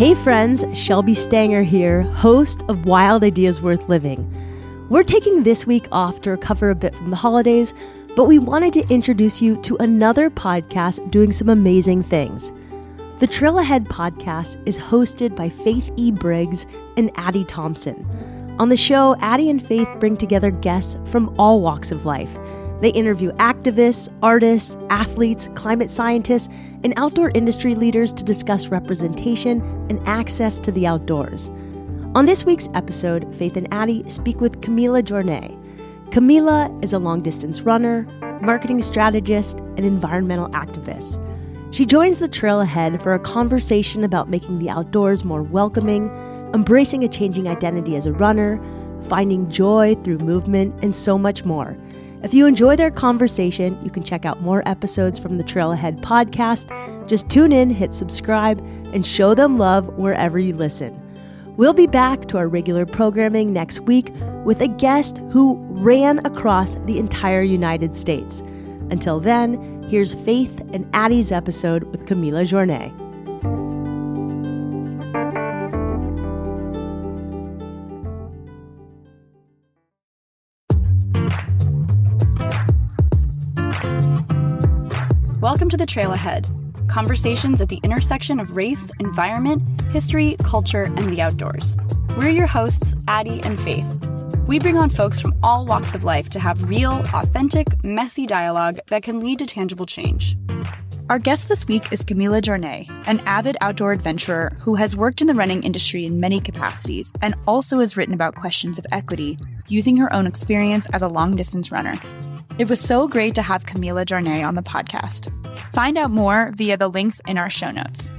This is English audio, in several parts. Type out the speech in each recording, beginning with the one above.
Hey friends, Shelby Stanger here, host of Wild Ideas Worth Living. We're taking this week off to recover a bit from the holidays, but we wanted to introduce you to another podcast doing some amazing things. The Trail Ahead podcast is hosted by Faith E. Briggs and Addie Thompson. On the show, Addie and Faith bring together guests from all walks of life. They interview activists, artists, athletes, climate scientists, and outdoor industry leaders to discuss representation and access to the outdoors. On this week's episode, Faith and Addie speak with Kamilah Journét. Kamilah is a long distance runner, marketing strategist, and environmental activist. She joins the trail ahead for a conversation about making the outdoors more welcoming, embracing a changing identity as a runner, finding joy through movement, and so much more. If you enjoy their conversation, you can check out more episodes from the Trail Ahead podcast. Just tune in, hit subscribe, and show them love wherever you listen. We'll be back to our regular programming next week with a guest who ran across the entire United States. Until then, here's Faith and Addie's episode with Kamilah Journét. Welcome to the Trail Ahead conversations at the intersection of race, environment, history, culture, and the outdoors. We're your hosts, Addie and Faith. We bring on folks from all walks of life to have real, authentic, messy dialogue that can lead to tangible change. Our guest this week is Kamilah Journét, an avid outdoor adventurer who has worked in the running industry in many capacities and also has written about questions of equity using her own experience as a long distance runner. It was so great to have Kamilah Journét on the podcast. Find out more via the links in our show notes.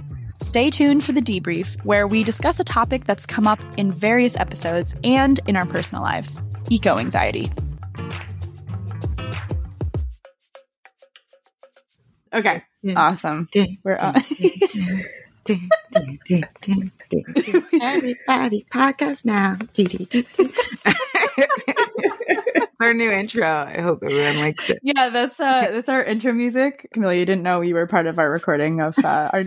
Stay tuned for the debrief, where we discuss a topic that's come up in various episodes and in our personal lives eco anxiety. Okay, awesome. We're on. Everybody podcast now. our new intro. I hope everyone likes it. Yeah, that's uh that's our intro music. Kamilah, you didn't know you were part of our recording of uh, our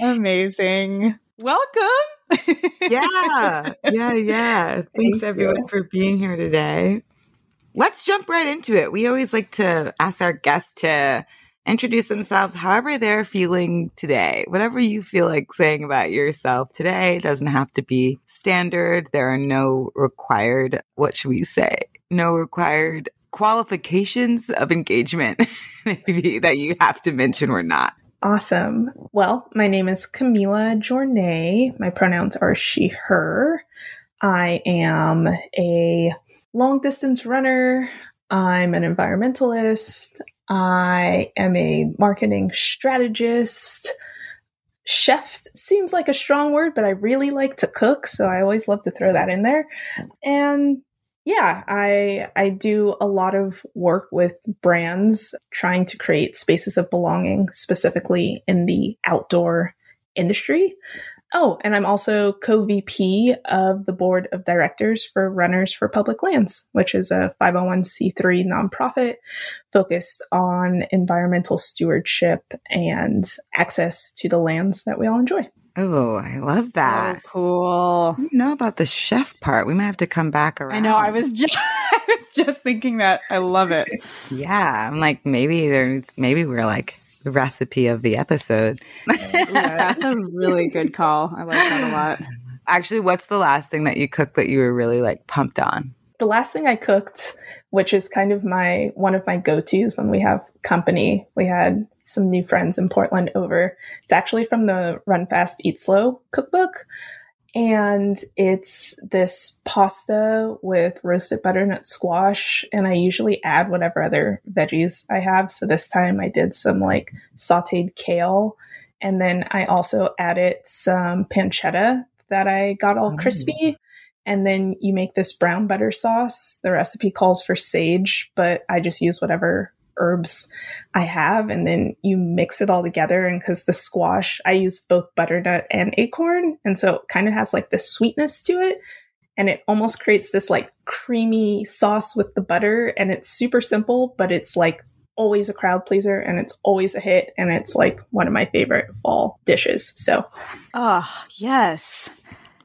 Amazing. Welcome. yeah. Yeah, yeah. Thanks Thank everyone you. for being here today. Let's jump right into it. We always like to ask our guests to introduce themselves however they're feeling today. Whatever you feel like saying about yourself today doesn't have to be standard. There are no required, what should we say? No required qualifications of engagement that you have to mention or not. Awesome. Well, my name is Kamilah Journét. My pronouns are she, her. I am a long distance runner. I'm an environmentalist. I am a marketing strategist. Chef seems like a strong word, but I really like to cook, so I always love to throw that in there. And yeah, I I do a lot of work with brands trying to create spaces of belonging specifically in the outdoor industry. Oh, and I'm also co-VP of the board of directors for Runners for Public Lands, which is a 501c3 nonprofit focused on environmental stewardship and access to the lands that we all enjoy. Oh, I love that. So cool. I don't know about the chef part. We might have to come back around. I know. I was just I was just thinking that. I love it. Yeah, I'm like maybe there's maybe we're like the recipe of the episode. That's a really good call. I like that a lot. Actually, what's the last thing that you cooked that you were really like pumped on? the last thing I cooked, which is kind of my one of my go-tos when we have company. We had some new friends in Portland over. It's actually from the Run Fast Eat Slow cookbook. And it's this pasta with roasted butternut squash. And I usually add whatever other veggies I have. So this time I did some like sauteed kale. And then I also added some pancetta that I got all Mm. crispy and then you make this brown butter sauce. The recipe calls for sage, but I just use whatever herbs I have, and then you mix it all together. And because the squash, I use both butternut and acorn, and so it kind of has like this sweetness to it, and it almost creates this like creamy sauce with the butter. And it's super simple, but it's like always a crowd pleaser and it's always a hit and it's like one of my favorite fall dishes. So, oh, yes.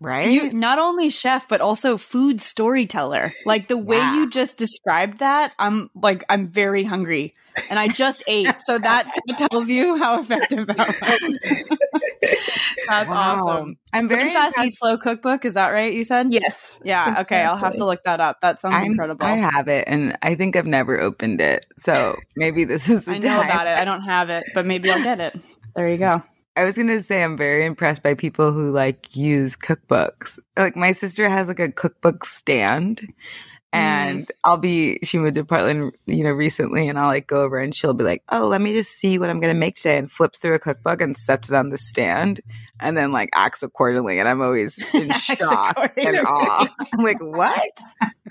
Right? You not only chef but also food storyteller. Like the way you just described that, I'm like I'm very hungry. And I just ate. So that tells you how effective that was. That's Wow. awesome. I'm Very fast eat slow cookbook, is that right? You said? yes. Yeah, okay. I'll have to look that up. That sounds I'm- incredible. I have it, and I think I've never opened it. So maybe this is the I know time. about it. I don't have it, but maybe I'll get it. There you go. I was gonna say I'm very impressed by people who like use cookbooks. Like my sister has like a cookbook stand. And I'll be, she moved to Portland, you know, recently, and I'll like go over and she'll be like, Oh, let me just see what I'm going to make today, and flips through a cookbook and sets it on the stand and then like acts accordingly. And I'm always in shock and awe. I'm like, What?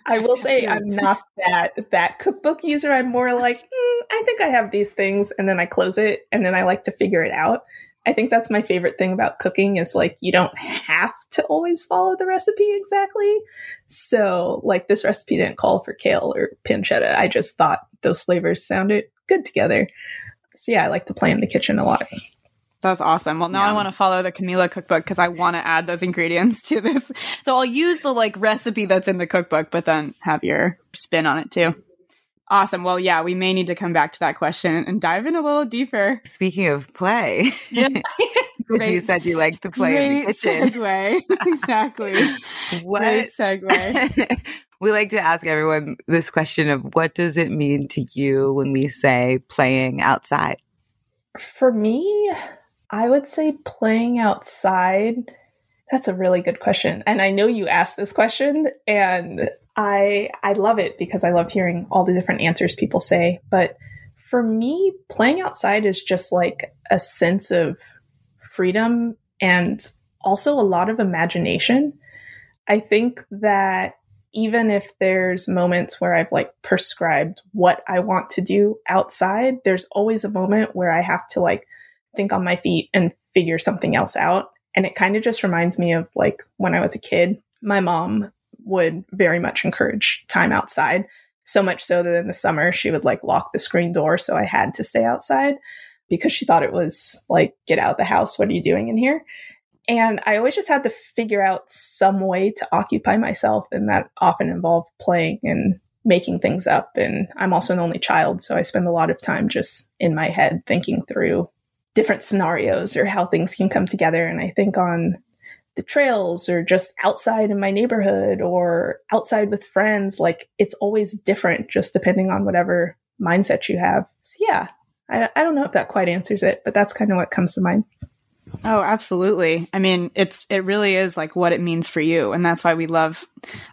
I will say I'm not that that cookbook user. I'm more like, "Hmm, I think I have these things, and then I close it, and then I like to figure it out. I think that's my favorite thing about cooking is like you don't have to always follow the recipe exactly. So like this recipe didn't call for kale or pancetta. I just thought those flavors sounded good together. So yeah, I like to play in the kitchen a lot. That's awesome. Well, now I want to follow the Kamilah cookbook because I want to add those ingredients to this. So I'll use the like recipe that's in the cookbook, but then have your spin on it too. Awesome. Well, yeah, we may need to come back to that question and dive in a little deeper. Speaking of play, Yeah. because you said you like to play in the kitchen. segue. exactly. What? Great segue. we like to ask everyone this question of what does it mean to you when we say playing outside? For me, I would say playing outside. That's a really good question. And I know you asked this question and I I love it because I love hearing all the different answers people say, but for me, playing outside is just like a sense of freedom and also a lot of imagination. I think that even if there's moments where I've like prescribed what I want to do outside, there's always a moment where I have to like think on my feet and figure something else out. And it kind of just reminds me of like when I was a kid, my mom would very much encourage time outside. So much so that in the summer she would like lock the screen door. So I had to stay outside because she thought it was like, get out of the house. What are you doing in here? And I always just had to figure out some way to occupy myself. And that often involved playing and making things up. And I'm also an only child. So I spend a lot of time just in my head thinking through different scenarios or how things can come together. And I think on the trails or just outside in my neighborhood or outside with friends, like it's always different just depending on whatever mindset you have. So yeah, I, I don't know if that quite answers it, but that's kind of what comes to mind. Oh, absolutely. I mean, it's it really is like what it means for you, and that's why we love.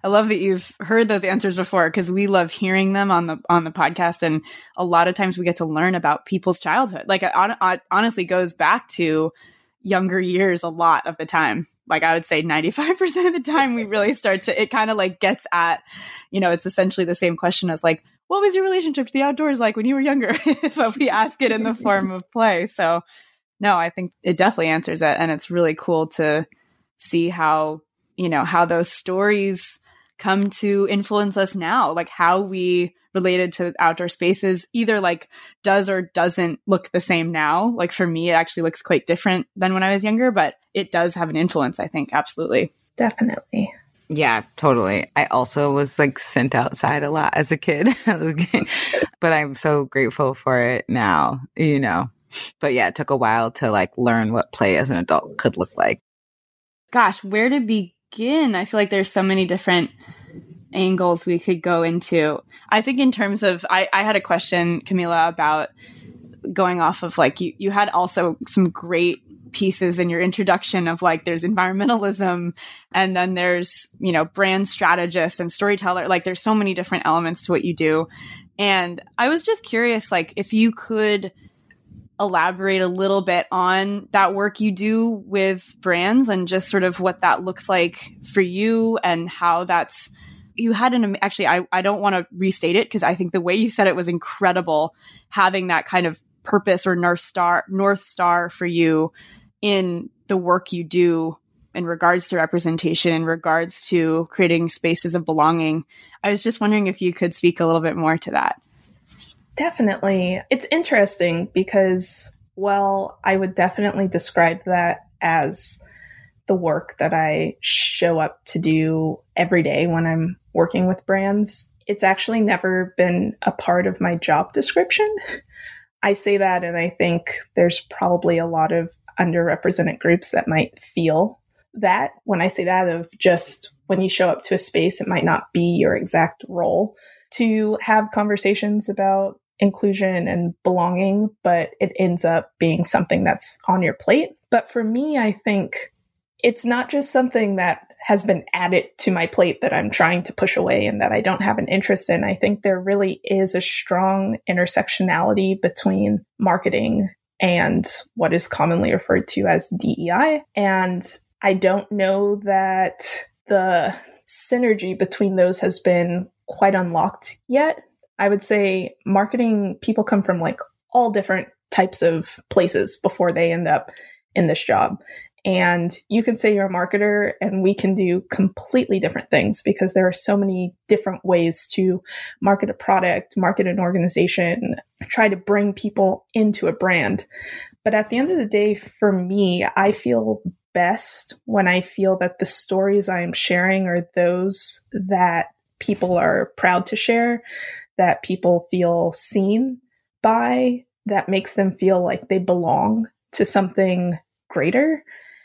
I love that you've heard those answers before because we love hearing them on the on the podcast, and a lot of times we get to learn about people's childhood. Like it, it honestly goes back to younger years a lot of the time. Like I would say, ninety five percent of the time, we really start to. It kind of like gets at, you know, it's essentially the same question as like, what was your relationship to the outdoors like when you were younger? but we ask it in the form of play. So no, I think it definitely answers it. And it's really cool to see how, you know, how those stories come to influence us now, like how we related to outdoor spaces either like does or doesn't look the same now. Like for me, it actually looks quite different than when I was younger, but it does have an influence, I think. Absolutely. Definitely. Yeah, totally. I also was like sent outside a lot as a kid, but I'm so grateful for it now, you know. But yeah, it took a while to like learn what play as an adult could look like. Gosh, where to begin? I feel like there's so many different angles we could go into. I think in terms of I, I had a question, Kamilah, about going off of like you you had also some great pieces in your introduction of like there's environmentalism and then there's you know brand strategist and storyteller like there's so many different elements to what you do and i was just curious like if you could elaborate a little bit on that work you do with brands and just sort of what that looks like for you and how that's you had an actually i, I don't want to restate it because i think the way you said it was incredible having that kind of purpose or north star north star for you in the work you do in regards to representation in regards to creating spaces of belonging. I was just wondering if you could speak a little bit more to that Definitely. It's interesting because, well, I would definitely describe that as the work that I show up to do every day when I'm working with brands. It's actually never been a part of my job description. I say that, and I think there's probably a lot of underrepresented groups that might feel that when I say that, of just when you show up to a space, it might not be your exact role to have conversations about inclusion and belonging, but it ends up being something that's on your plate. But for me, I think it's not just something that has been added to my plate that I'm trying to push away and that I don't have an interest in. I think there really is a strong intersectionality between marketing and what is commonly referred to as DEI. And I don't know that the synergy between those has been quite unlocked yet. I would say marketing people come from like all different types of places before they end up in this job. And you can say you're a marketer and we can do completely different things because there are so many different ways to market a product, market an organization, try to bring people into a brand. But at the end of the day, for me, I feel best when I feel that the stories I'm sharing are those that people are proud to share, that people feel seen by, that makes them feel like they belong to something greater,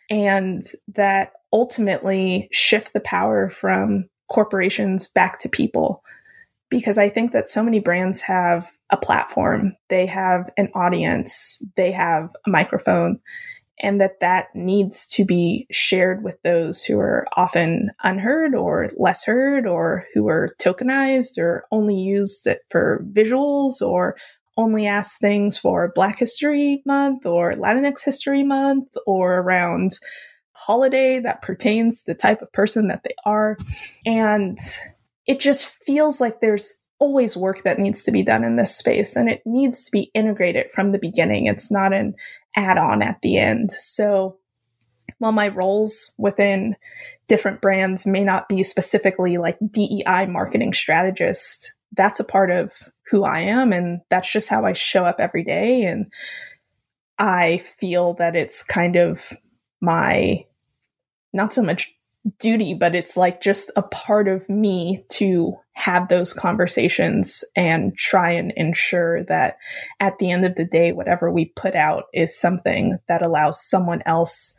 and that ultimately shift the power from corporations back to people. Because I think that so many brands have a platform, they have an audience, they have a microphone, and that that needs to be shared with those who are often unheard or less heard or who are tokenized or only used for visuals or only ask things for Black History Month or Latinx History Month or around holiday that pertains to the type of person that they are. And it just feels like there's always work that needs to be done in this space and it needs to be integrated from the beginning. It's not an add on at the end. So while my roles within different brands may not be specifically like DEI marketing strategist, that's a part of who I am. And that's just how I show up every day. And I feel that it's kind of my, not so much duty, but it's like just a part of me to have those conversations and try and ensure that at the end of the day, whatever we put out is something that allows someone else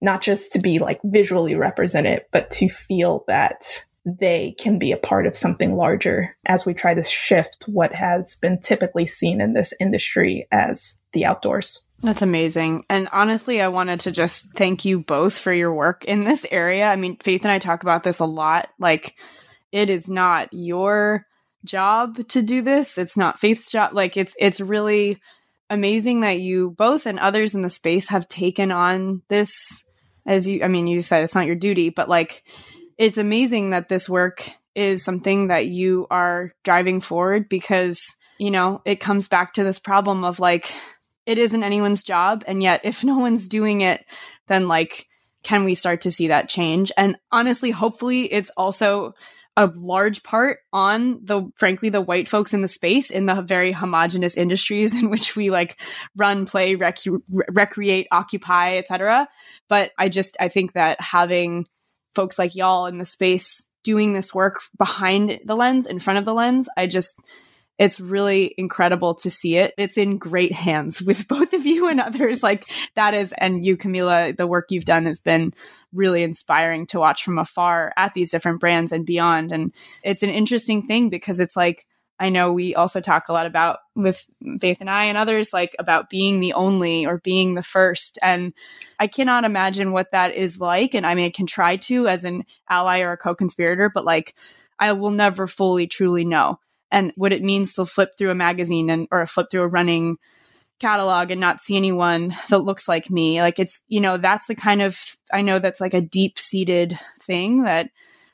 not just to be like visually represented, but to feel that they can be a part of something larger as we try to shift what has been typically seen in this industry as the outdoors. That's amazing. And honestly, I wanted to just thank you both for your work in this area. I mean, Faith and I talk about this a lot. Like, it is not your job to do this. It's not Faith's job. Like, it's it's really amazing that you both and others in the space have taken on this as you I mean, you said it's not your duty, but like it's amazing that this work is something that you are driving forward because, you know, it comes back to this problem of like it isn't anyone's job. And yet, if no one's doing it, then like, can we start to see that change? And honestly, hopefully, it's also a large part on the frankly the white folks in the space in the very homogenous industries in which we like run play rec- recreate occupy etc but i just i think that having folks like y'all in the space doing this work behind the lens in front of the lens i just it's really incredible to see it. It's in great hands with both of you and others. Like that is, and you, Kamilah, the work you've done has been really inspiring to watch from afar at these different brands and beyond. And it's an interesting thing because it's like, I know we also talk a lot about with Faith and I and others, like about being the only or being the first. And I cannot imagine what that is like. And I mean, I can try to as an ally or a co conspirator, but like, I will never fully truly know and what it means to flip through a magazine and or flip through a running catalog and not see anyone that looks like me. Like it's, you know, that's the kind of I know that's like a deep seated thing that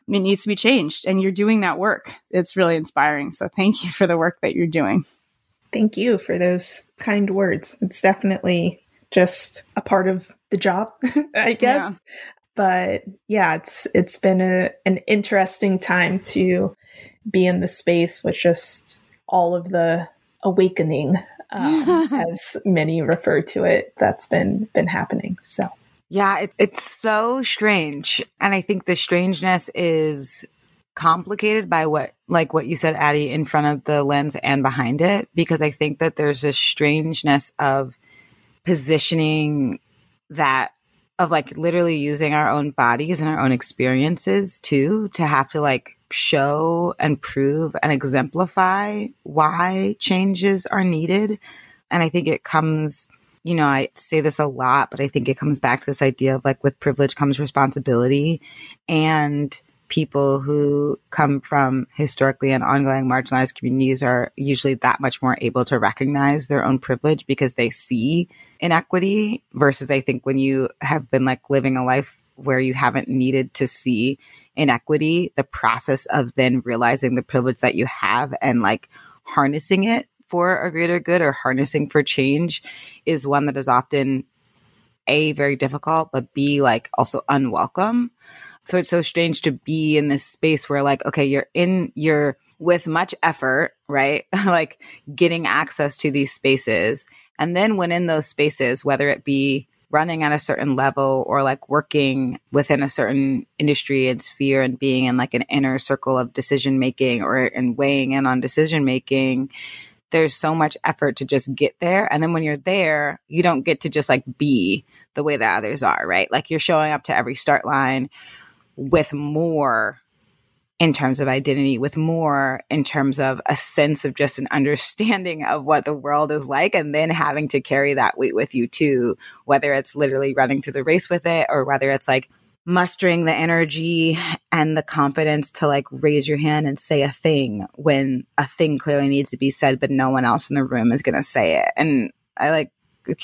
it needs to be changed and you're doing that work. It's really inspiring. So thank you for the work that you're doing. Thank you for those kind words. It's definitely just a part of the job, I guess. Yeah. But yeah, it's it's been a, an interesting time to be in the space with just all of the awakening, um, as many refer to it, that's been been happening. So yeah, it, it's so strange, and I think the strangeness is complicated by what like what you said addie in front of the lens and behind it because i think that there's this strangeness of positioning that of like literally using our own bodies and our own experiences too to have to like show and prove and exemplify why changes are needed. And i think it comes you know i say this a lot but i think it comes back to this idea of like with privilege comes responsibility. And people who come from historically and ongoing marginalized communities are usually that much more able to recognize their own privilege because they see inequity versus I think when you have been like living a life where you haven't needed to see inequity, the process of then realizing the privilege that you have and like harnessing it for a greater good or harnessing for change is one that is often a very difficult, but B like also unwelcome. So it's so strange to be in this space where like, okay, you're in, you're with much effort, right? like getting access to these spaces. And then when in those spaces, whether it be running at a certain level or like working within a certain industry and sphere and being in like an inner circle of decision making or and weighing in on decision making, there's so much effort to just get there. And then when you're there, you don't get to just like be the way that others are, right? Like you're showing up to every start line with more in terms of identity, with more in terms of a sense of just an understanding of what the world is like, and then having to carry that weight with you too, whether it's literally running through the race with it or whether it's like mustering the energy and the confidence to like raise your hand and say a thing when a thing clearly needs to be said, but no one else in the room is going to say it. And I like,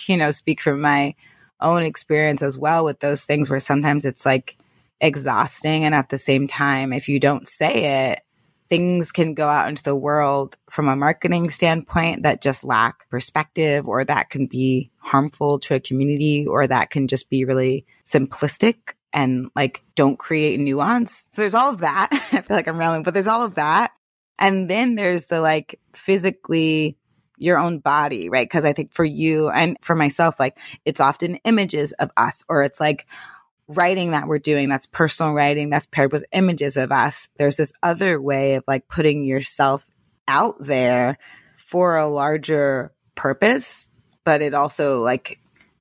you know, speak from my own experience as well with those things where sometimes it's like, exhausting. And at the same time, if you don't say it, things can go out into the world from a marketing standpoint that just lack perspective or that can be harmful to a community or that can just be really simplistic and like don't create nuance. So there's all of that. I feel like I'm rambling, but there's all of that. And then there's the like physically your own body, right? Cause I think for you and for myself, like it's often images of us or it's like, writing that we're doing that's personal writing that's paired with images of us there's this other way of like putting yourself out there for a larger purpose but it also like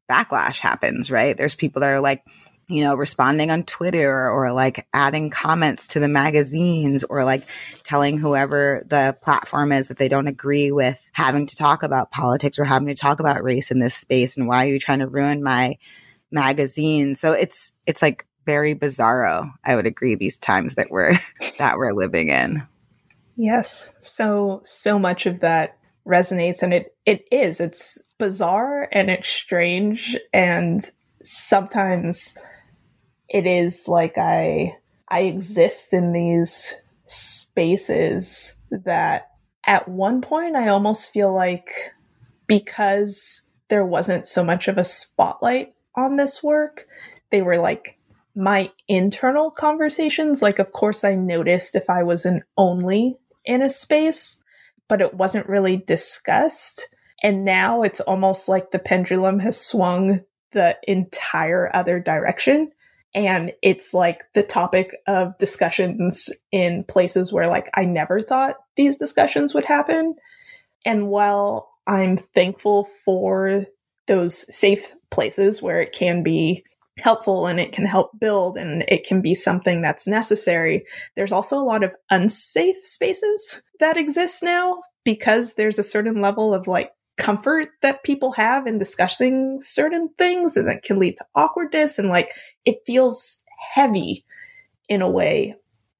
backlash happens right? There's people that are like you know responding on twitter or like adding comments to the magazines or like telling whoever the platform is that they don't agree with having to talk about politics or having to talk about race in this space and why are you trying to ruin my magazine. So it's it's like very bizarro. I would agree these times that we're that we're living in. Yes. So so much of that resonates and it it is. It's bizarre and it's strange and sometimes it is like I I exist in these spaces that at one point I almost feel like because there wasn't so much of a spotlight on this work. They were like my internal conversations. Like, of course, I noticed if I wasn't only in a space, but it wasn't really discussed. And now it's almost like the pendulum has swung the entire other direction. And it's like the topic of discussions in places where, like, I never thought these discussions would happen. And while I'm thankful for those safe places where it can be helpful and it can help build and it can be something that's necessary. There's also a lot of unsafe spaces that exist now because there's a certain level of like comfort that people have in discussing certain things and that can lead to awkwardness and like it feels heavy in a way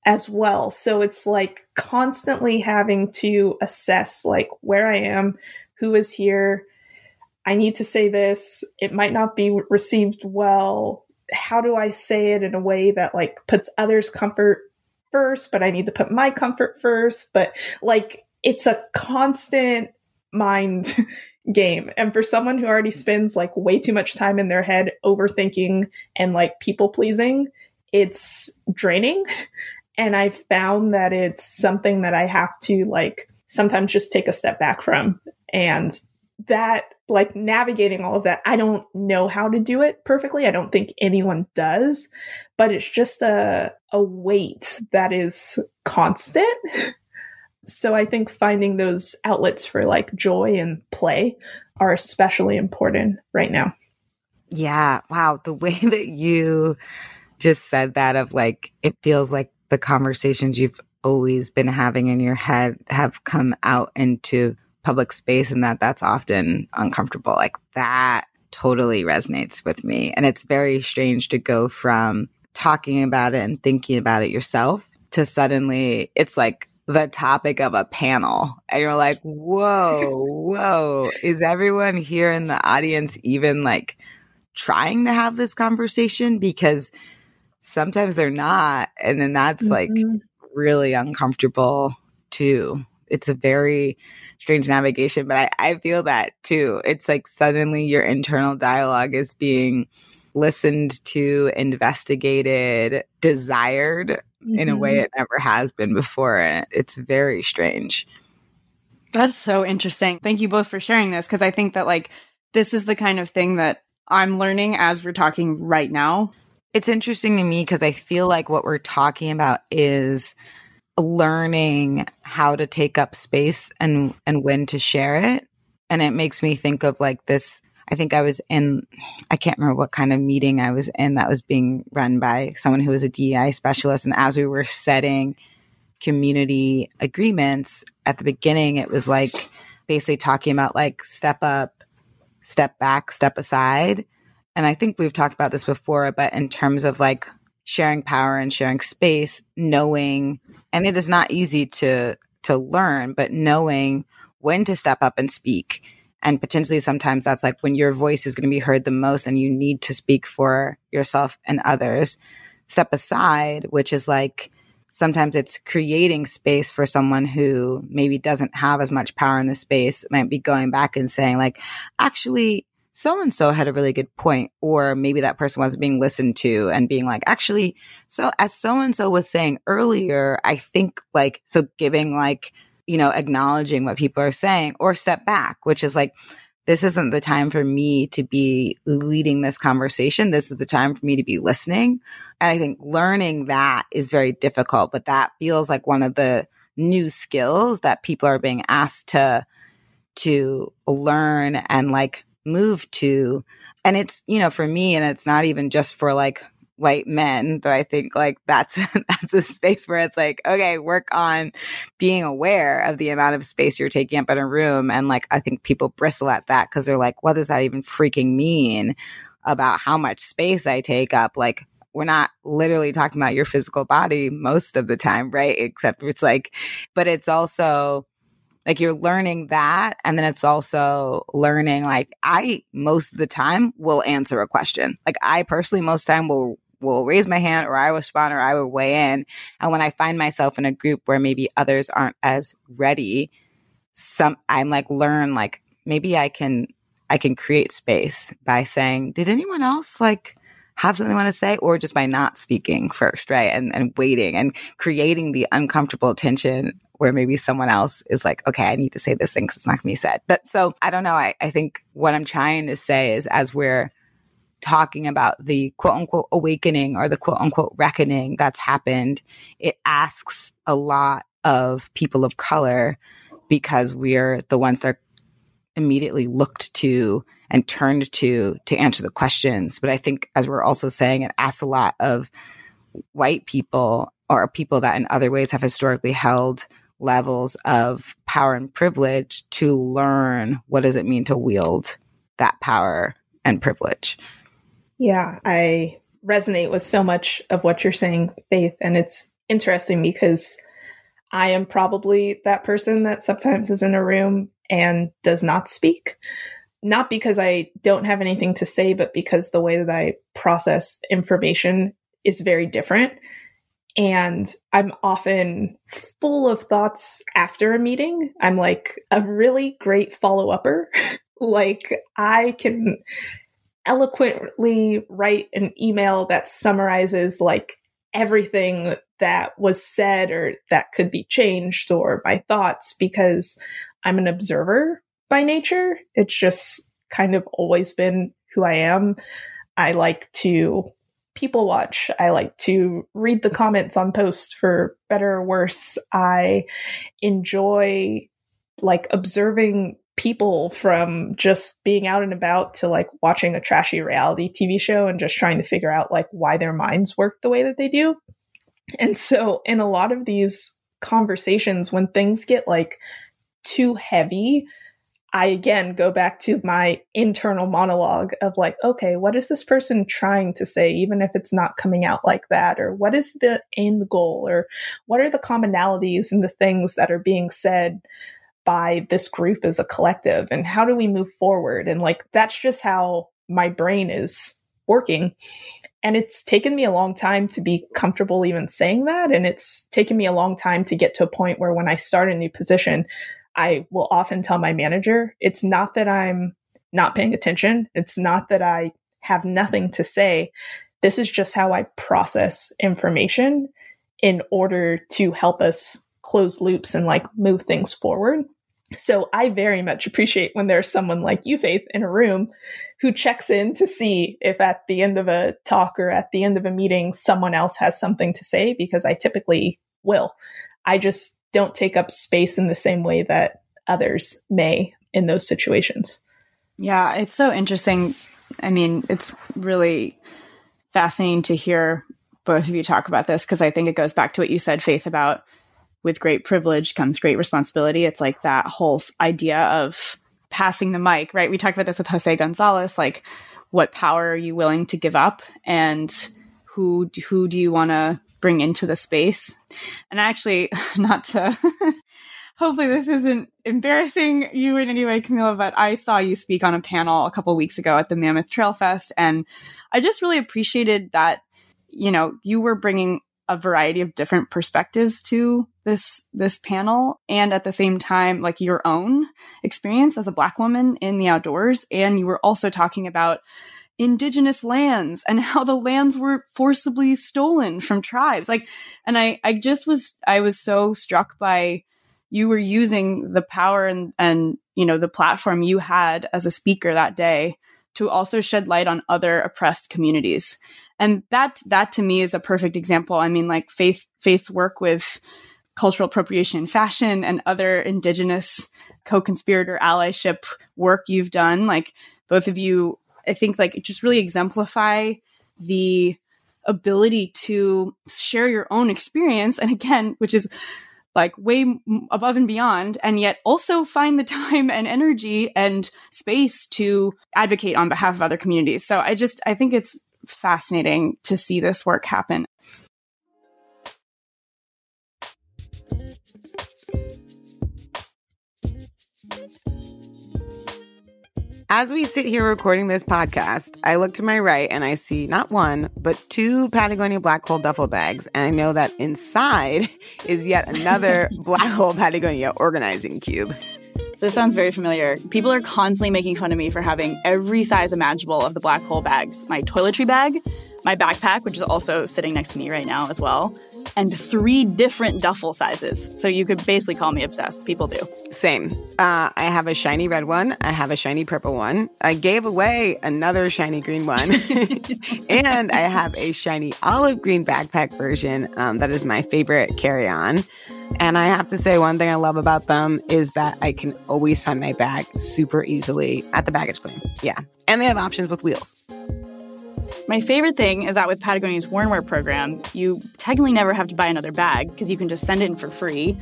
as well. So it's like constantly having to assess like where I am, who is here, I need to say this. It might not be received well. How do I say it in a way that like puts others' comfort first, but I need to put my comfort first? But like it's a constant mind game. And for someone who already spends like way too much time in their head overthinking and like people pleasing, it's draining. And I found that it's something that I have to like sometimes just take a step back from And that, like navigating all of that, I don't know how to do it perfectly. I don't think anyone does, but it's just a, a weight that is constant. so I think finding those outlets for like joy and play are especially important right now. Yeah. Wow. The way that you just said that of like, it feels like the conversations you've always been having in your head have come out into public space and that that's often uncomfortable. Like that totally resonates with me. And it's very strange to go from talking about it and thinking about it yourself to suddenly it's like the topic of a panel and you're like, whoa, whoa, is everyone here in the audience even like trying to have this conversation? Because sometimes they're not. And then that's mm-hmm. like really uncomfortable too. It's a very strange navigation, but I, I feel that too. It's like suddenly your internal dialogue is being listened to, investigated, desired mm-hmm. in a way mm-hmm. it never has been before. And it's very strange. That's so interesting. Thank you both for sharing this because I think that like this is the kind of thing that I'm learning as we're talking right now. It's interesting to me because I feel like what we're talking about is learning how to take up space and and when to share it. And it makes me think of like this i think i was in i can't remember what kind of meeting i was in that was being run by someone who was a dei specialist. And as we were setting community agreements at the beginning it was like basically talking about like step up step back step aside. And i think we've talked about this before but in terms of like sharing power and sharing space, knowing, and it is not easy to, to learn, but knowing when to step up and speak. And potentially sometimes that's like when your voice is going to be heard the most and you need to speak for yourself and others. Step aside, which is like, sometimes it's creating space for someone who maybe doesn't have as much power in the space might be going back and saying like actually so and so had a really good point, or maybe that person wasn't being listened to and being like, actually, so as so and so was saying earlier, I think like, so giving like, you know, acknowledging what people are saying or step back, which is like, this isn't the time for me to be leading this conversation. This is the time for me to be listening. And I think learning that is very difficult, but that feels like one of the new skills that people are being asked to, to learn and like move to. And it's, you know, for me, and it's not even just for like white men, but I think like that's, that's a space where it's like, okay, work on being aware of the amount of space you're taking up in a room. And like, I think people bristle at that because they're like, what does that even freaking mean about how much space I take up? Like, we're not literally talking about your physical body most of the time, right? Except it's like, but it's also, like you're learning that. And then it's also learning, like, I most of the time will answer a question. Like, I personally, most time will will raise my hand or I will respond or I will weigh in. And when I find myself in a group where maybe others aren't as ready, some I'm like learn like maybe I can I can create space by saying, did anyone else like have something they want to say or just by not speaking first, right? And and waiting and creating the uncomfortable tension where maybe someone else is like, okay, I need to say this thing because it's not going to be said. But so I don't know. I, I think what I'm trying to say is as we're talking about the quote unquote awakening or the quote unquote reckoning that's happened, it asks a lot of people of color because we're the ones that are immediately looked to and turned to to answer the questions. But I think as we're also saying, it asks a lot of white people or people that in other ways have historically held levels of power and privilege to learn what does it mean to wield that power and privilege. Yeah, I resonate with so much of what you're saying, Faith, and it's interesting because I am probably that person that sometimes is in a room and does not speak. Not because I don't have anything to say, but because the way that I process information is very different and I'm often full of thoughts after a meeting. I'm like a really great follow upper. like I can eloquently write an email that summarizes like everything that was said or that could be changed or my thoughts because I'm an observer by nature. It's just kind of always been who I am. I like to people watch. I like to read the comments on posts for better or worse. I enjoy like observing people from just being out and about to like watching a trashy reality TV show and just trying to figure out like why their minds work the way that they do. And so in a lot of these conversations when things get like too heavy, I again go back to my internal monologue of like, okay, what is this person trying to say, even if it's not coming out like that? Or what is the end goal? Or what are the commonalities and the things that are being said by this group as a collective? And how do we move forward? And like, that's just how my brain is working. And it's taken me a long time to be comfortable even saying that. And it's taken me a long time to get to a point where when I start a new position, I will often tell my manager, it's not that I'm not paying attention. It's not that I have nothing to say. This is just how I process information in order to help us close loops and like move things forward. So I very much appreciate when there's someone like you, Faith, in a room who checks in to see if at the end of a talk or at the end of a meeting, someone else has something to say, because I typically will. I just don't take up space in the same way that others may in those situations. Yeah, it's so interesting. I mean, it's really fascinating to hear both of you talk about this because I think it goes back to what you said, Faith, about with great privilege comes great responsibility. It's like that whole idea of passing the mic, right? We talked about this with Jose Gonzalez, like what power are you willing to give up and who who do you want to bring into the space. And actually, not to hopefully this isn't embarrassing you in any way, Kamilah, but I saw you speak on a panel a couple weeks ago at the Mammoth Trail Fest. And I just really appreciated that, you know, you were bringing a variety of different perspectives to this this panel and at the same time like your own experience as a black woman in the outdoors and you were also talking about indigenous lands and how the lands were forcibly stolen from tribes. Like and i i just was i was so struck by you were using the power and and you know the platform you had as a speaker that day to also shed light on other oppressed communities. And that that to me is a perfect example. I mean like faith faith's work with cultural appropriation fashion and other indigenous co-conspirator allyship work you've done. Like both of you I think like just really exemplify the ability to share your own experience. And again, which is like way above and beyond, and yet also find the time and energy and space to advocate on behalf of other communities. So I just, I think it's fascinating to see this work happen. As we sit here recording this podcast, I look to my right and I see not one, but two Patagonia black hole duffel bags. And I know that inside is yet another black hole Patagonia organizing cube. This sounds very familiar. People are constantly making fun of me for having every size imaginable of the black hole bags my toiletry bag, my backpack, which is also sitting next to me right now as well, and three different duffel sizes. So you could basically call me obsessed. People do. Same. Uh, I have a shiny red one. I have a shiny purple one. I gave away another shiny green one. and I have a shiny olive green backpack version um, that is my favorite carry on. And I have to say, one thing I love about them is that I can always find my bag super easily at the baggage claim. Yeah. And they have options with wheels. My favorite thing is that with Patagonia's Wear program, you technically never have to buy another bag because you can just send it in for free.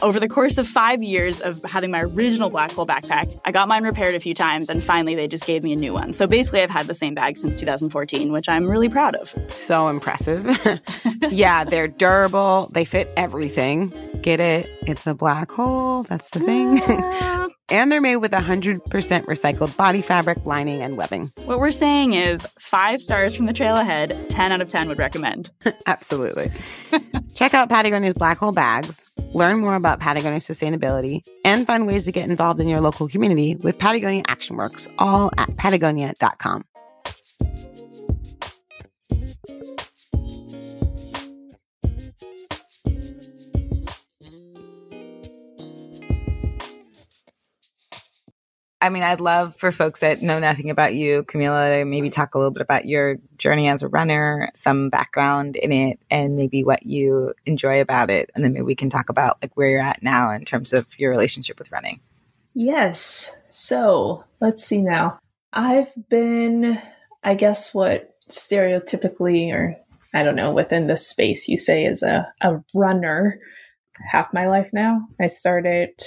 Over the course of five years of having my original black hole backpack, I got mine repaired a few times and finally they just gave me a new one. So basically, I've had the same bag since 2014, which I'm really proud of. So impressive. yeah, they're durable, they fit everything. Get it? It's a black hole. That's the thing. And they're made with 100% recycled body fabric, lining, and webbing. What we're saying is five stars from the trail ahead, 10 out of 10 would recommend. Absolutely. Check out Patagonia's Black Hole Bags, learn more about Patagonia sustainability, and find ways to get involved in your local community with Patagonia Action Works, all at patagonia.com. I mean, I'd love for folks that know nothing about you, Kamilah, to maybe talk a little bit about your journey as a runner, some background in it, and maybe what you enjoy about it. And then maybe we can talk about like where you're at now in terms of your relationship with running. Yes. So let's see now. I've been, I guess, what stereotypically, or I don't know, within the space you say is a, a runner half my life now. I started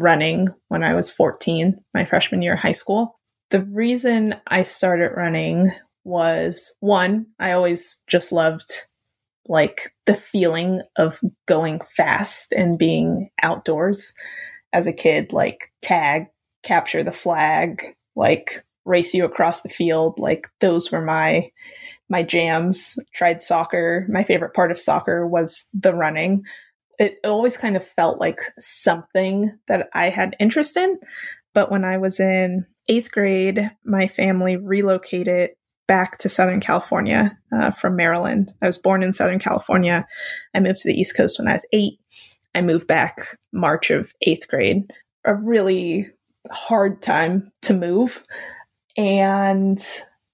running when I was 14, my freshman year of high school. The reason I started running was one, I always just loved like the feeling of going fast and being outdoors as a kid, like tag, capture the flag, like race you across the field. Like those were my my jams. Tried soccer. My favorite part of soccer was the running it always kind of felt like something that I had interest in. But when I was in eighth grade, my family relocated back to Southern California uh, from Maryland. I was born in Southern California. I moved to the East Coast when I was eight. I moved back March of eighth grade. A really hard time to move. And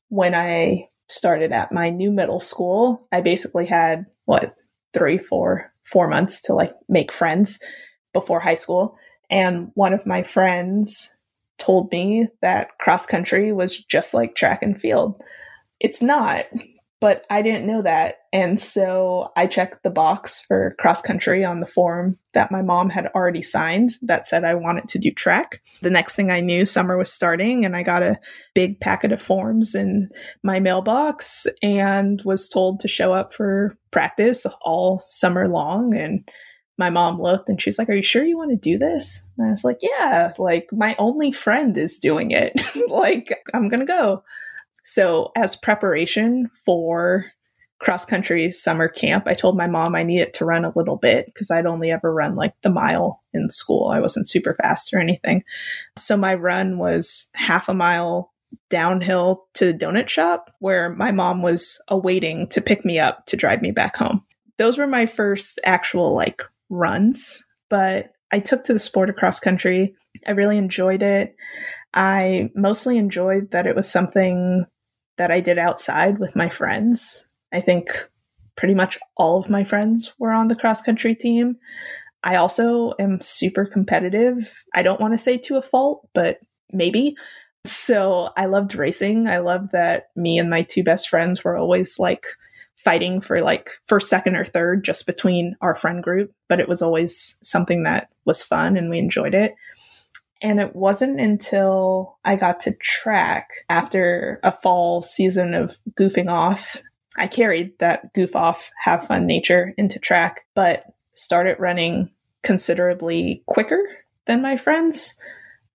when I started at my new middle school, I basically had what, three, four, four months to like make friends before high school. And one of my friends told me that cross country was just like track and field. It's not, but I didn't know that. And so I checked the box for cross country on the form that my mom had already signed that said I wanted to do track. The next thing I knew, summer was starting, and I got a big packet of forms in my mailbox and was told to show up for practice all summer long. And my mom looked and she's like, Are you sure you want to do this? And I was like, Yeah, like my only friend is doing it. like, I'm going to go. So, as preparation for cross country summer camp, I told my mom I needed to run a little bit because I'd only ever run like the mile in school. I wasn't super fast or anything. So, my run was half a mile downhill to the donut shop where my mom was awaiting to pick me up to drive me back home. Those were my first actual like runs, but I took to the sport of cross country. I really enjoyed it. I mostly enjoyed that it was something that I did outside with my friends. I think pretty much all of my friends were on the cross country team. I also am super competitive. I don't want to say to a fault, but maybe. So I loved racing. I loved that me and my two best friends were always like fighting for like first, second, or third just between our friend group, but it was always something that was fun and we enjoyed it. And it wasn't until I got to track after a fall season of goofing off. I carried that goof off, have fun nature into track, but started running considerably quicker than my friends.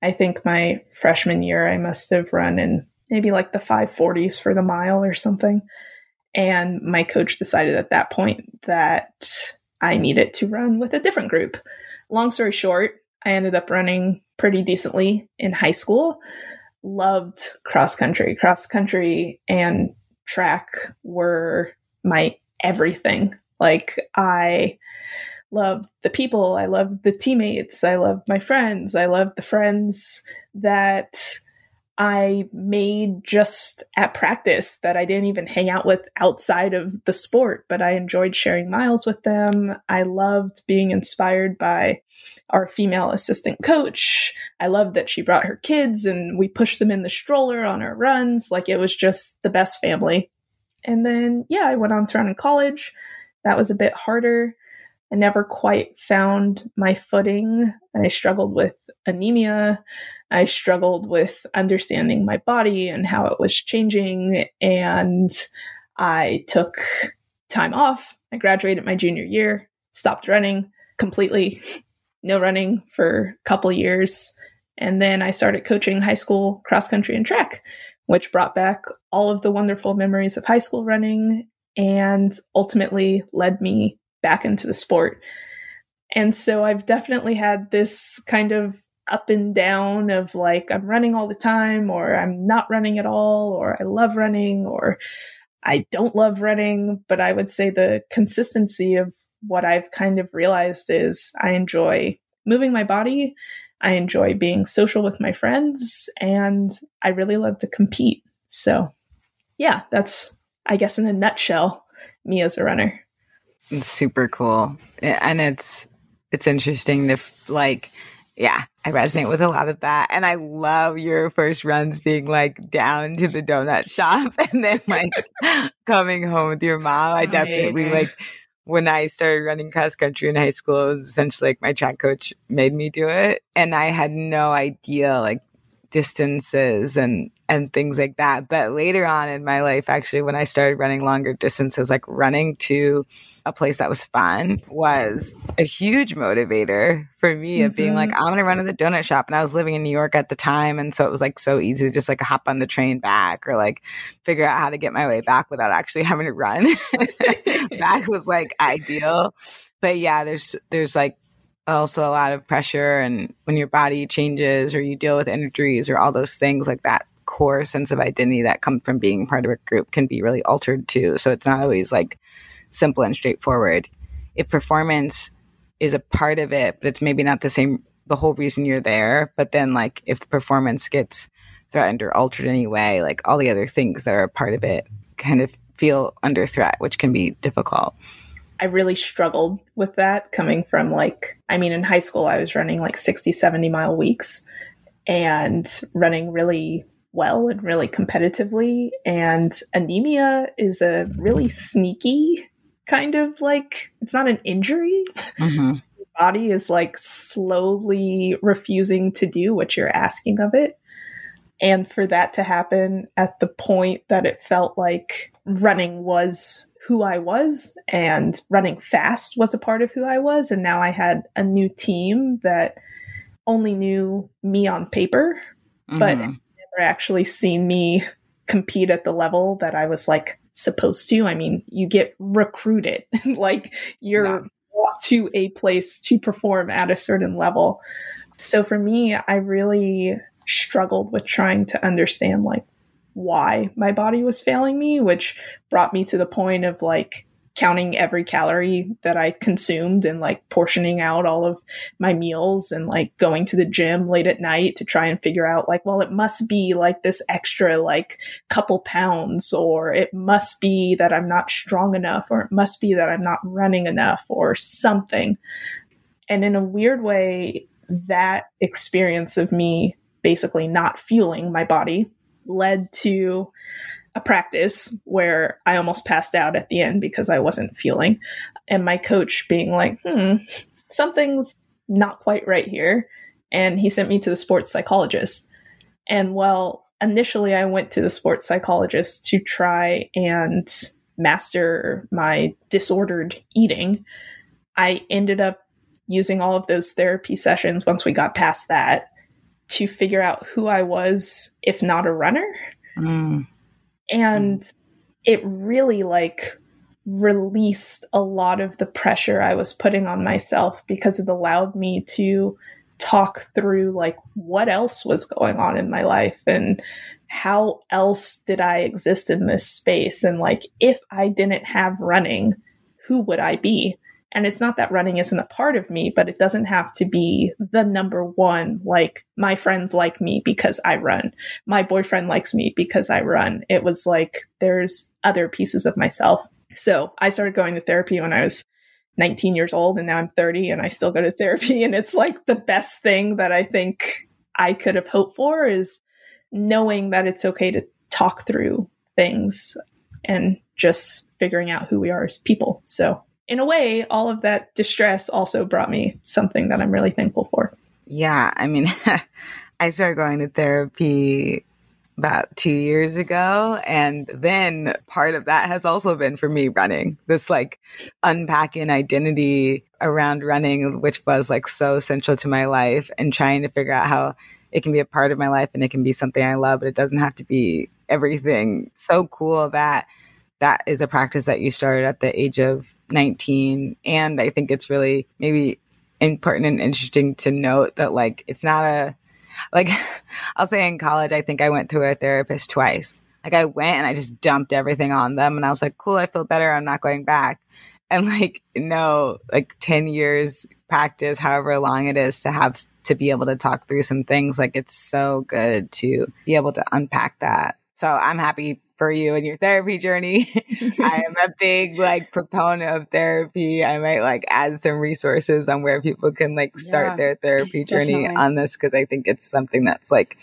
I think my freshman year, I must have run in maybe like the 540s for the mile or something. And my coach decided at that point that I needed to run with a different group. Long story short, I ended up running pretty decently in high school. Loved cross country. Cross country and track were my everything. Like I loved the people, I loved the teammates, I loved my friends, I loved the friends that I made just at practice that I didn't even hang out with outside of the sport, but I enjoyed sharing miles with them. I loved being inspired by our female assistant coach. I loved that she brought her kids and we pushed them in the stroller on our runs. Like it was just the best family. And then, yeah, I went on to run in college. That was a bit harder. I never quite found my footing. I struggled with anemia. I struggled with understanding my body and how it was changing. And I took time off. I graduated my junior year, stopped running completely, no running for a couple years. And then I started coaching high school cross country and track, which brought back all of the wonderful memories of high school running and ultimately led me back into the sport. And so I've definitely had this kind of up and down of like I'm running all the time or I'm not running at all or I love running or I don't love running, but I would say the consistency of what I've kind of realized is I enjoy moving my body. I enjoy being social with my friends and I really love to compete. So, yeah, that's, I guess, in a nutshell, me as a runner. It's super cool. And it's, it's interesting to like, yeah, I resonate with a lot of that. And I love your first runs being like down to the donut shop and then like coming home with your mom. I definitely like when I started running cross country in high school, it was essentially like my track coach made me do it. And I had no idea like distances and and things like that. But later on in my life, actually, when I started running longer distances, like running to a place that was fun was a huge motivator for me mm-hmm. of being like, mm-hmm. I'm gonna run to the donut shop. And I was living in New York at the time. And so it was like so easy to just like hop on the train back or like figure out how to get my way back without actually having to run. that was like ideal. But yeah, there's there's like also a lot of pressure and when your body changes or you deal with injuries or all those things like that core sense of identity that comes from being part of a group can be really altered too. So it's not always like simple and straightforward. If performance is a part of it, but it's maybe not the same, the whole reason you're there. But then, like, if the performance gets threatened or altered anyway, like all the other things that are a part of it kind of feel under threat, which can be difficult. I really struggled with that coming from like, I mean, in high school, I was running like 60, 70 mile weeks and running really well and really competitively. And anemia is a really sneaky kind of like it's not an injury. Mm-hmm. body is like slowly refusing to do what you're asking of it. And for that to happen at the point that it felt like running was who I was and running fast was a part of who I was. And now I had a new team that only knew me on paper, mm-hmm. but never actually seen me compete at the level that I was like supposed to. I mean, you get recruited, like you're yeah. brought to a place to perform at a certain level. So for me, I really struggled with trying to understand like why my body was failing me, which brought me to the point of like counting every calorie that I consumed and like portioning out all of my meals and like going to the gym late at night to try and figure out like, well, it must be like this extra like couple pounds, or it must be that I'm not strong enough, or it must be that I'm not running enough, or something. And in a weird way, that experience of me basically not fueling my body led to a practice where I almost passed out at the end because I wasn't feeling. And my coach being like, hmm, something's not quite right here. And he sent me to the sports psychologist. And well, initially I went to the sports psychologist to try and master my disordered eating. I ended up using all of those therapy sessions once we got past that to figure out who I was, if not a runner. Mm. And mm-hmm. it really like released a lot of the pressure I was putting on myself because it allowed me to talk through like what else was going on in my life and how else did I exist in this space? And like if I didn't have running who would I be and it's not that running isn't a part of me, but it doesn't have to be the number one. Like my friends like me because I run. My boyfriend likes me because I run. It was like there's other pieces of myself. So I started going to therapy when I was 19 years old and now I'm 30 and I still go to therapy. And it's like the best thing that I think I could have hoped for is knowing that it's okay to talk through things and just figuring out who we are as people. So in a way, all of that distress also brought me something that I'm really thankful for. Yeah. I mean, I started going to therapy about two years ago. And then part of that has also been for me running this like unpacking identity around running, which was like so central to my life and trying to figure out how it can be a part of my life and it can be something I love, but it doesn't have to be everything. So cool that that is a practice that you started at the age of 19. And I think it's really maybe important and interesting to note that like it's not a like I'll say in college I think I went through a therapist twice. Like I went and I just dumped everything on them and I was like, cool, I feel better, I'm not going back. And like no, like 10 years practice, however long it is to have to be able to talk through some things. Like it's so good to be able to unpack that. So I'm happy for you and your therapy journey. I am a big like proponent of therapy. I might like add some resources on where people can like start yeah, their therapy journey definitely. on this because I think it's something that's like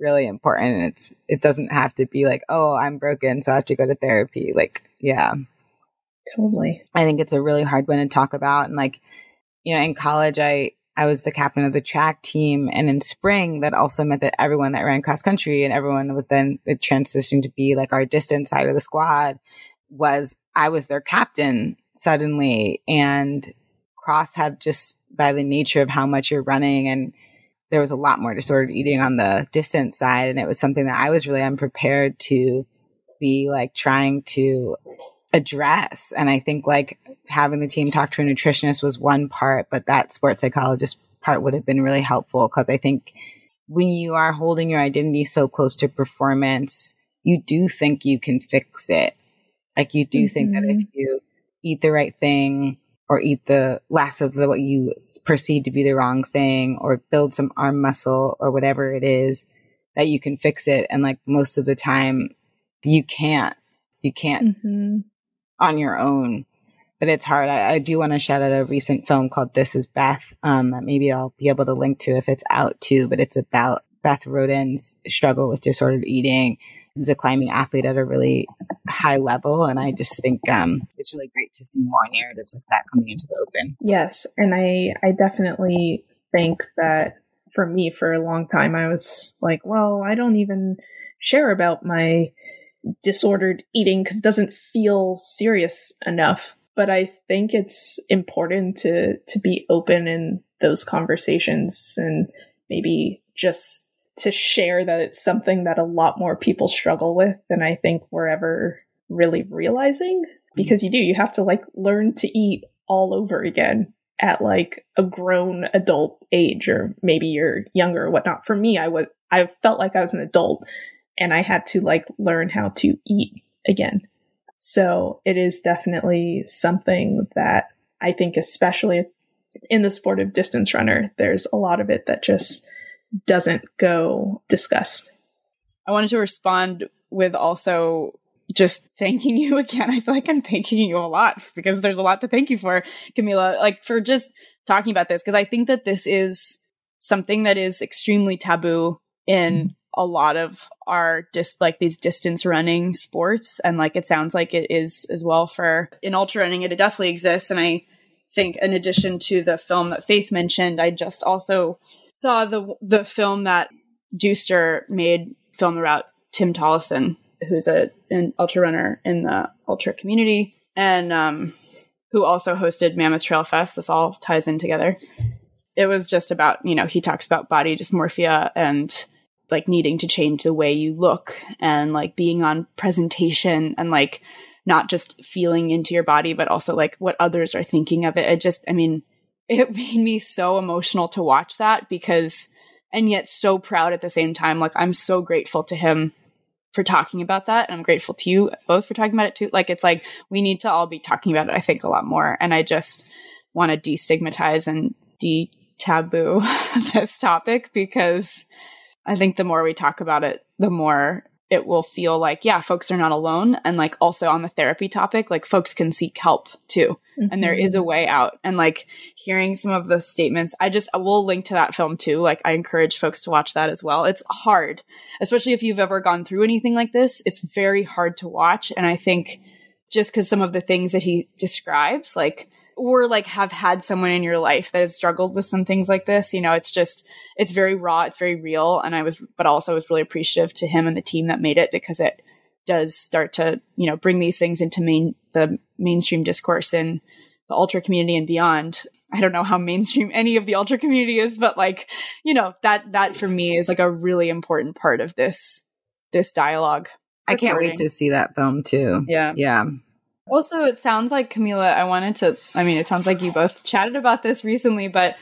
really important and it's it doesn't have to be like, oh, I'm broken, so I have to go to therapy. Like, yeah. Totally. I think it's a really hard one to talk about. And like, you know, in college I I was the captain of the track team. And in spring, that also meant that everyone that ran cross country and everyone was then transitioned to be like our distance side of the squad was I was their captain suddenly. And cross had just by the nature of how much you're running and there was a lot more disordered eating on the distance side. And it was something that I was really unprepared to be like trying to address. And I think like having the team talk to a nutritionist was one part, but that sports psychologist part would have been really helpful because I think when you are holding your identity so close to performance, you do think you can fix it. Like you do mm-hmm. think that if mm-hmm. you eat the right thing or eat the last of the what you perceive to be the wrong thing or build some arm muscle or whatever it is that you can fix it and like most of the time you can't you can't mm-hmm on your own. But it's hard. I, I do want to shout out a recent film called This Is Beth. Um, that maybe I'll be able to link to if it's out too, but it's about Beth Rodden's struggle with disordered eating. He's a climbing athlete at a really high level. And I just think um, it's really great to see more narratives like that coming into the open. Yes. And I, I definitely think that for me, for a long time, I was like, well, I don't even share about my disordered eating because it doesn't feel serious enough. But I think it's important to to be open in those conversations and maybe just to share that it's something that a lot more people struggle with than I think we're ever really realizing. Mm-hmm. Because you do, you have to like learn to eat all over again at like a grown adult age or maybe you're younger or whatnot. For me, I was I felt like I was an adult and I had to like learn how to eat again. So it is definitely something that I think, especially in the sport of distance runner, there's a lot of it that just doesn't go discussed. I wanted to respond with also just thanking you again. I feel like I'm thanking you a lot because there's a lot to thank you for, Kamilah, like for just talking about this. Cause I think that this is something that is extremely taboo in mm-hmm. A lot of our just like these distance running sports and like it sounds like it is as well for in ultra running it, it definitely exists. And i think in addition to the film that faith mentioned i just also saw the the film that Deuster made film about tim tollefson who's a an ultra runner in the ultra community and um who also hosted mammoth trail fest this all ties in together. It was just about you know he talks about body dysmorphia and like needing to change the way you look and like being on presentation and like not just feeling into your body, but also like what others are thinking of it. It just, I mean, it made me so emotional to watch that because, and yet so proud at the same time. Like, I'm so grateful to him for talking about that. And I'm grateful to you both for talking about it too. Like, it's like we need to all be talking about it, I think, a lot more. And I just want to destigmatize and de taboo this topic because I think the more we talk about it, the more it will feel like, yeah, folks are not alone. And like also on the therapy topic, like folks can seek help too. Mm-hmm. And there is a mm-hmm. way out. And like hearing some of the statements, I just, I will link to that film too. Like I encourage folks to watch that as well. It's hard, especially if you've ever gone through anything like this. It's very hard to watch. And I think just because some of the things that he describes, like, or like have had someone in your life that has struggled with some things like this. You know, it's just, it's very raw, it's very real. And I was, but also was really appreciative to him and the team that made it because it does start to, you know, bring these things into main, the mainstream discourse in the ultra community and beyond. I don't know how mainstream any of the ultra community is, but like, you know, that, that for me is like a really important part of this, this dialogue. I can't wait to see that film too. Yeah. Yeah. Also, it sounds like Kamilah, I wanted to, I mean, it sounds like you both chatted about this recently, but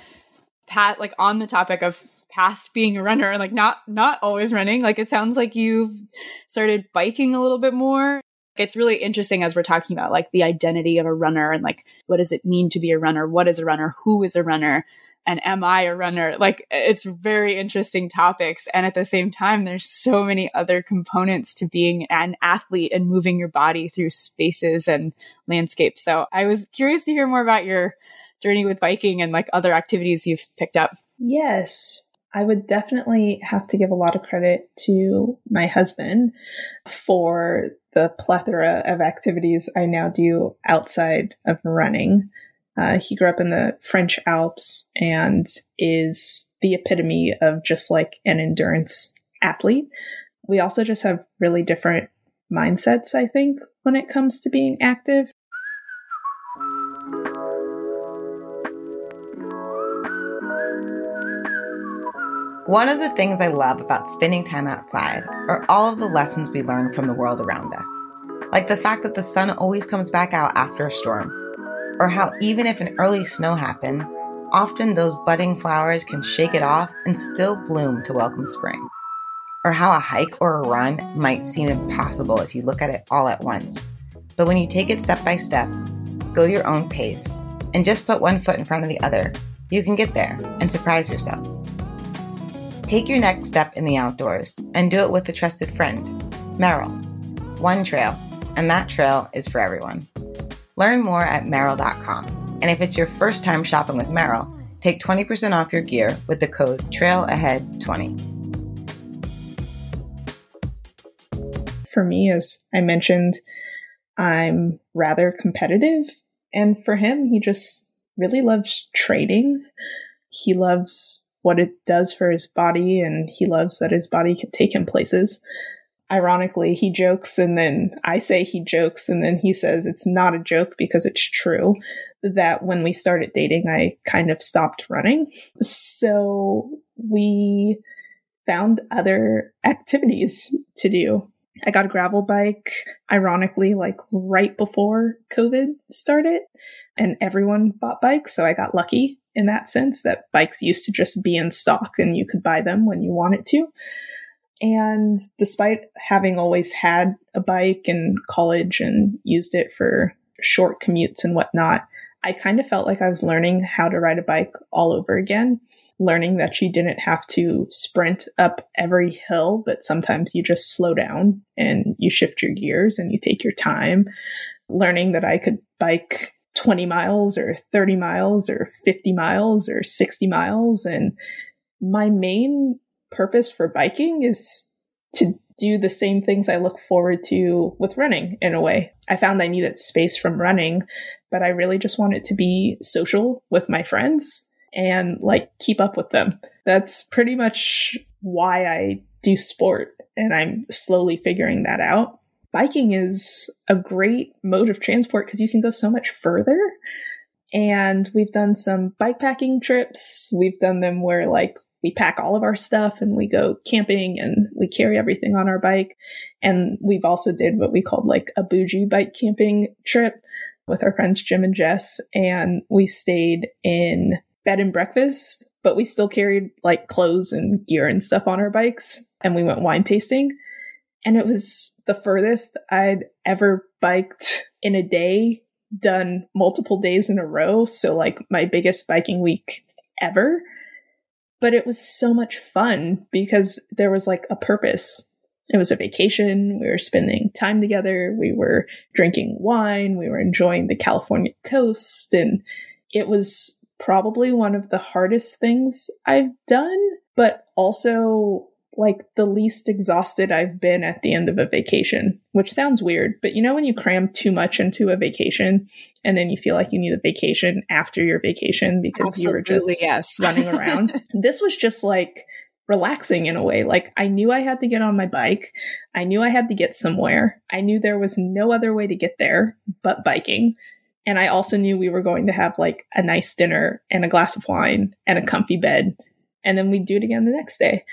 Pat, like on the topic of past being a runner and like not, not always running, like it sounds like you've started biking a little bit more. It's really interesting as we're talking about like the identity of a runner and like what does it mean to be a runner? What is a runner? Who is a runner? And am I a runner? Like it's very interesting topics. And at the same time, there's so many other components to being an athlete and moving your body through spaces and landscapes. So I was curious to hear more about your journey with biking and like other activities you've picked up. Yes. I would definitely have to give a lot of credit to my husband for the plethora of activities I now do outside of running. Uh, he grew up in the French Alps and is the epitome of just like an endurance athlete. We also just have really different mindsets, I think, when it comes to being active. One of the things I love about spending time outside are all of the lessons we learn from the world around us. Like the fact that the sun always comes back out after a storm, or how even if an early snow happens, often those budding flowers can shake it off and still bloom to welcome spring. Or how a hike or a run might seem impossible if you look at it all at once. But when you take it step by step, go your own pace, and just put one foot in front of the other, you can get there and surprise yourself. Take your next step in the outdoors and do it with a trusted friend, Merrell. One trail, and that trail is for everyone. Learn more at Merrell.com. And if it's your first time shopping with Merrell, take 20% off your gear with the code TRAILAHEAD20. For me, as I mentioned, I'm rather competitive. And for him, he just really loves trading. He loves what it does for his body, and he loves that his body can take him places ironically, he jokes and then I say he jokes and then he says it's not a joke because it's true that when we started dating, I kind of stopped running. So we found other activities to do. I got a gravel bike, ironically, like right before COVID started, and everyone bought bikes. So I got lucky in that sense that bikes used to just be in stock and you could buy them when you wanted to. And despite having always had a bike in college and used it for short commutes and whatnot, I kind of felt like I was learning how to ride a bike all over again. Learning that you didn't have to sprint up every hill, but sometimes you just slow down and you shift your gears and you take your time. Learning that I could bike 20 miles or 30 miles or 50 miles or 60 miles. And my main purpose for biking is to do the same things I look forward to with running in a way. I found I needed space from running, but I really just wanted to be social with my friends and like keep up with them. That's pretty much why I do sport and I'm slowly figuring that out. Biking is a great mode of transport because you can go so much further. And we've done some bike packing trips. We've done them where like we pack all of our stuff and we go camping and we carry everything on our bike. And we've also did what we called like a bougie bike camping trip with our friends Jim and Jess. And we stayed in bed and breakfast, but we still carried like clothes and gear and stuff on our bikes. And we went wine tasting. And it was the furthest I'd ever biked in a day, done multiple days in a row. So like my biggest biking week ever but it was so much fun because there was like a purpose. It was a vacation. We were spending time together. We were drinking wine. We were enjoying the California coast. And it was probably one of the hardest things I've done, but also like the least exhausted I've been at the end of a vacation, which sounds weird, but you know, when you cram too much into a vacation and then you feel like you need a vacation after your vacation because Absolutely, you were just yes. running around. this was just like relaxing in a way. Like I knew I had to get on my bike. I knew I had to get somewhere. I knew there was no other way to get there but biking. And I also knew we were going to have like a nice dinner and a glass of wine and a comfy bed. And then we'd do it again the next day.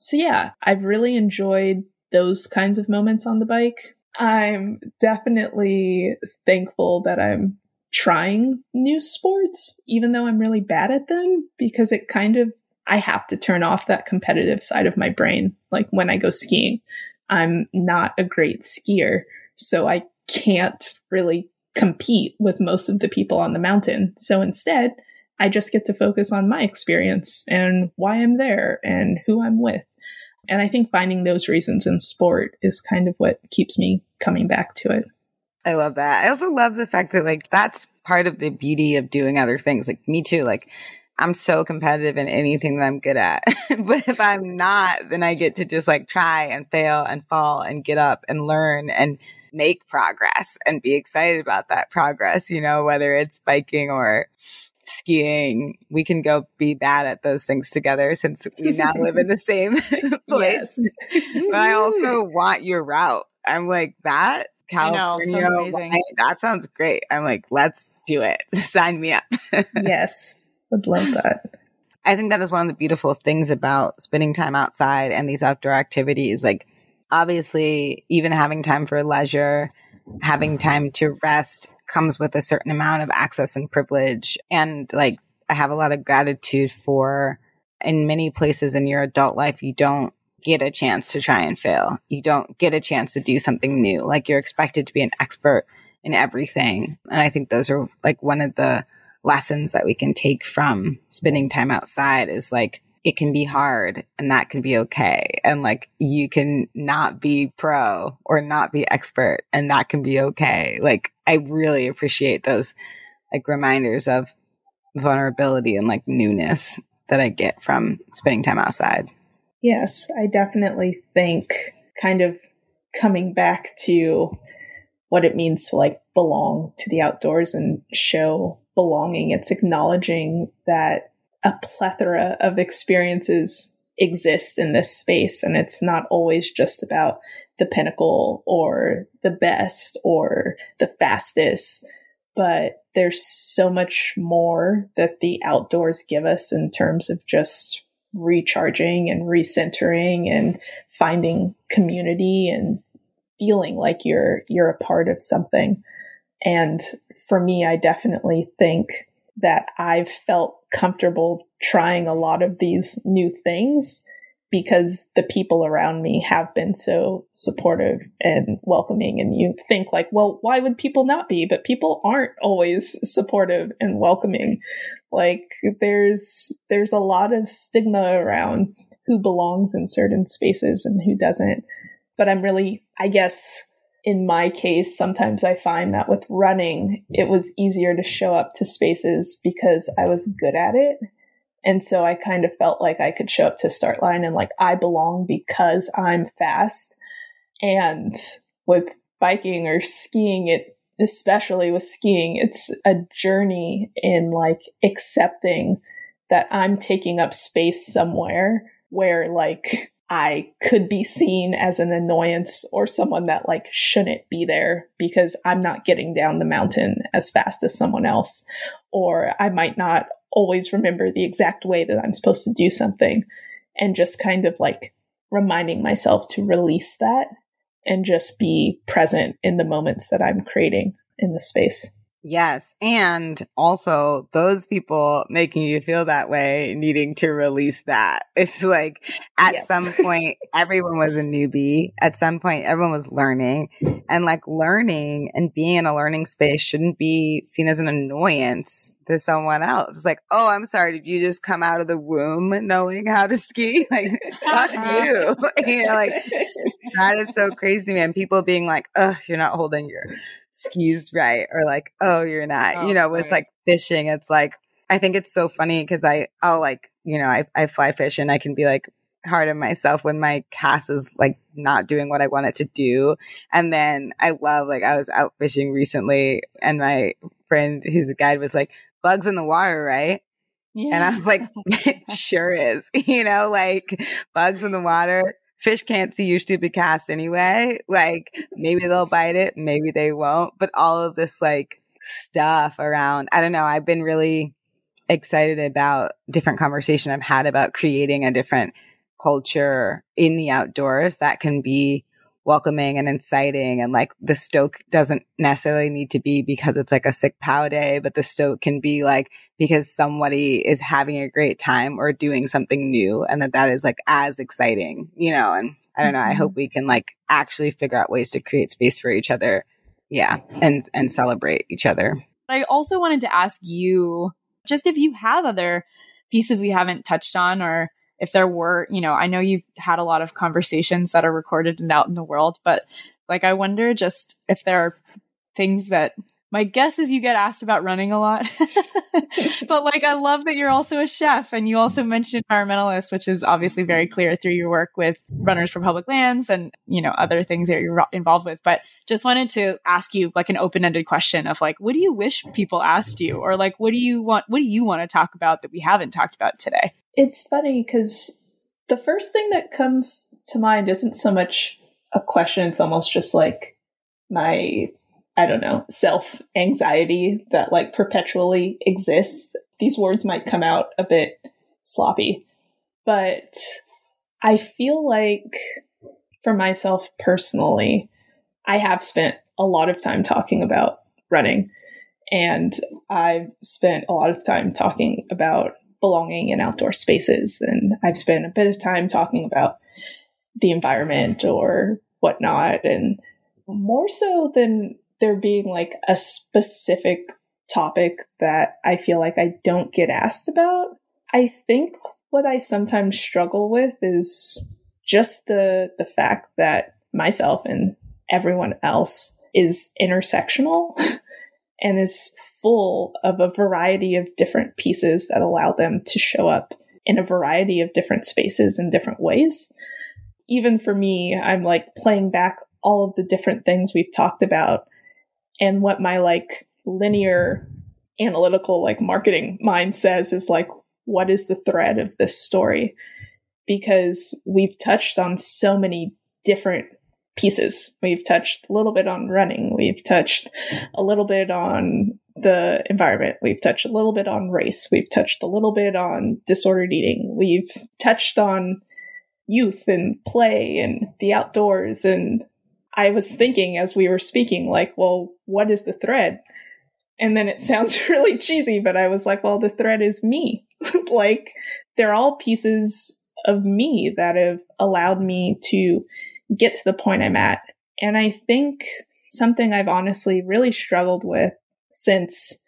So yeah, I've really enjoyed those kinds of moments on the bike. I'm definitely thankful that I'm trying new sports, even though I'm really bad at them, because it kind of, I have to turn off that competitive side of my brain. Like when I go skiing, I'm not a great skier, so I can't really compete with most of the people on the mountain. So instead, I just get to focus on my experience and why I'm there and who I'm with. And I think finding those reasons in sport is kind of what keeps me coming back to it. I love that. I also love the fact that like that's part of the beauty of doing other things. Like me too. Like I'm so competitive in anything that I'm good at. but if I'm not, then I get to just like try and fail and fall and get up and learn and make progress and be excited about that progress, you know, whether it's biking or skiing. We can go be bad at those things together since we now live in the same place. but I also mm-hmm. want your route. I'm like that California. Know, sounds that sounds great. I'm like, let's do it. Sign me up. yes. Would love that. I think that is one of the beautiful things about spending time outside and these outdoor activities. Like, obviously, even having time for leisure, having time to rest comes with a certain amount of access and privilege. And like, I have a lot of gratitude for in many places in your adult life, you don't get a chance to try and fail. You don't get a chance to do something new. Like you're expected to be an expert in everything. And I think those are like one of the lessons that we can take from spending time outside is like, it can be hard and that can be okay. And like you can not be pro or not be expert and that can be okay. Like I really appreciate those like reminders of vulnerability and like newness that I get from spending time outside. Yes, I definitely think kind of coming back to what it means to like belong to the outdoors and show belonging. It's acknowledging that a plethora of experiences exist in this space and it's not always just about the pinnacle or the best or the fastest but there's so much more that the outdoors give us in terms of just recharging and recentering and finding community and feeling like you're you're a part of something. And for me I definitely think that I've felt comfortable trying a lot of these new things because the people around me have been so supportive and welcoming. And you think like, well, why would people not be? But people aren't always supportive and welcoming. Like there's, there's a lot of stigma around who belongs in certain spaces and who doesn't. But I'm really, I guess, in my case, sometimes I find that with running, it was easier to show up to spaces because I was good at it. And so I kind of felt like I could show up to start line and like I belong because I'm fast. And with biking or skiing, it, especially with skiing, it's a journey in like accepting that I'm taking up space somewhere where like I could be seen as an annoyance or someone that like shouldn't be there because I'm not getting down the mountain as fast as someone else. Or I might not always remember the exact way that I'm supposed to do something and just kind of like reminding myself to release that and just be present in the moments that I'm creating in the space. Yes. And also those people making you feel that way, needing to release that. It's like at yes. some point, everyone was a newbie. At some point, everyone was learning and like learning and being in a learning space shouldn't be seen as an annoyance to someone else. It's like, Oh, I'm sorry. Did you just come out of the womb knowing how to ski? Like, fuck uh-huh. you. you know, like that is so crazy, man. People being like, Oh, you're not holding your skis right or like oh you're not oh, you know with right. like fishing it's like i think it's so funny because i i'll like you know I, I fly fish and i can be like hard on myself when my cast is like not doing what i want it to do and then i love like i was out fishing recently and my friend who's a guide was like bugs in the water right yeah. And I was like, sure is, you know, like bugs in the water fish can't see your stupid cast anyway. Like maybe they'll bite it, maybe they won't. But all of this like stuff around, I don't know. I've been really excited about different conversation I've had about creating a different culture in the outdoors that can be welcoming and inciting and like the stoke doesn't necessarily need to be because it's like a sick pow day but the stoke can be like because somebody is having a great time or doing something new and that that is like as exciting you know and i don't know i hope mm-hmm. we can like actually figure out ways to create space for each other yeah and and celebrate each other i also wanted to ask you just if you have other pieces we haven't touched on or if there were, you know, I know you've had a lot of conversations that are recorded and out in the world, but like I wonder just if there are things that my guess is you get asked about running a lot. but like, I love that you're also a chef and you also mentioned environmentalist, which is obviously very clear through your work with Runners for Public Lands and, you know, other things that you're involved with. But just wanted to ask you like an open ended question of like, what do you wish people asked you? Or like, what do you want, what do you want to talk about that we haven't talked about today? It's funny because the first thing that comes to mind isn't so much a question, it's almost just like my I don't know, self anxiety that like perpetually exists. These words might come out a bit sloppy, but I feel like for myself personally, I have spent a lot of time talking about running and I've spent a lot of time talking about belonging in outdoor spaces and I've spent a bit of time talking about the environment or whatnot and more so than there being like a specific topic that I feel like I don't get asked about. I think what I sometimes struggle with is just the the fact that myself and everyone else is intersectional and is full of a variety of different pieces that allow them to show up in a variety of different spaces in different ways. Even for me, I'm like playing back all of the different things we've talked about and what my like linear analytical like marketing mind says is like what is the thread of this story because we've touched on so many different pieces. We've touched a little bit on running. We've touched a little bit on the environment. We've touched a little bit on race. We've touched a little bit on disordered eating. We've touched on youth and play and the outdoors. And I was thinking as we were speaking, like, well, what is the thread? And then it sounds really cheesy, but I was like, well, the thread is me. like, they're all pieces of me that have allowed me to get to the point I'm at. And I think something I've honestly really struggled with since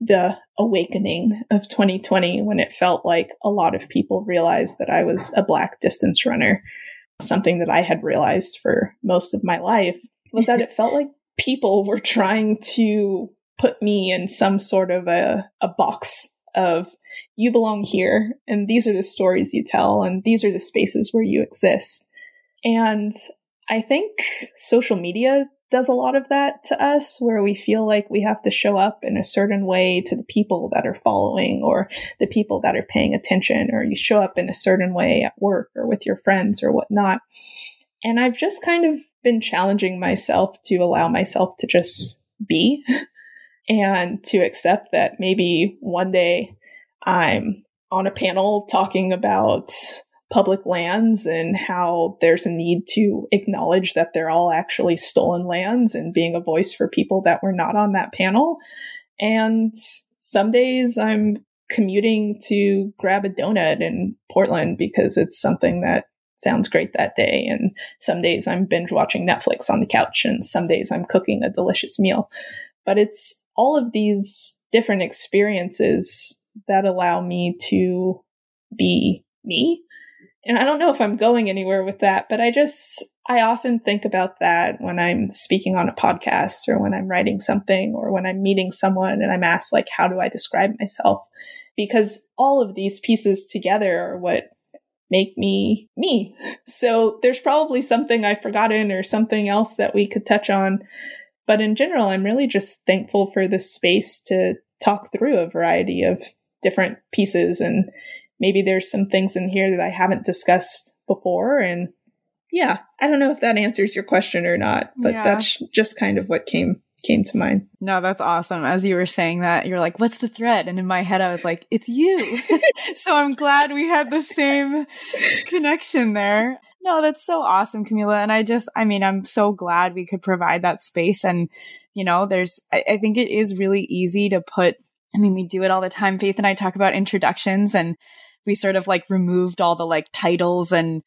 the awakening of 2020 when it felt like a lot of people realized that I was a black distance runner something that I had realized for most of my life was that it felt like people were trying to put me in some sort of a, a box of you belong here and these are the stories you tell and these are the spaces where you exist. And I think social media does a lot of that to us where we feel like we have to show up in a certain way to the people that are following or the people that are paying attention or you show up in a certain way at work or with your friends or whatnot. And I've just kind of been challenging myself to allow myself to just be and to accept that maybe one day I'm on a panel talking about public lands and how there's a need to acknowledge that they're all actually stolen lands and being a voice for people that were not on that panel. And some days I'm commuting to grab a donut in Portland because it's something that sounds great that day. And some days I'm binge watching Netflix on the couch and some days I'm cooking a delicious meal. But it's all of these different experiences that allow me to be me and I don't know if I'm going anywhere with that, but I just, I often think about that when I'm speaking on a podcast or when I'm writing something or when I'm meeting someone and I'm asked, like, how do I describe myself? Because all of these pieces together are what make me me. So there's probably something I've forgotten or something else that we could touch on. But in general, I'm really just thankful for this space to talk through a variety of different pieces and maybe there's some things in here that I haven't discussed before. And yeah, I don't know if that answers your question or not, but yeah. that's just kind of what came came to mind. No, that's awesome. As you were saying that, you're like, what's the thread? And in my head, I was like, it's you. so I'm glad we had the same connection there. No, that's so awesome, Kamilah. And I just, I mean, I'm so glad we could provide that space. And, you know, there's, I, I think it is really easy to put, I mean, we do it all the time. Faith and I talk about introductions and we sort of like removed all the like titles and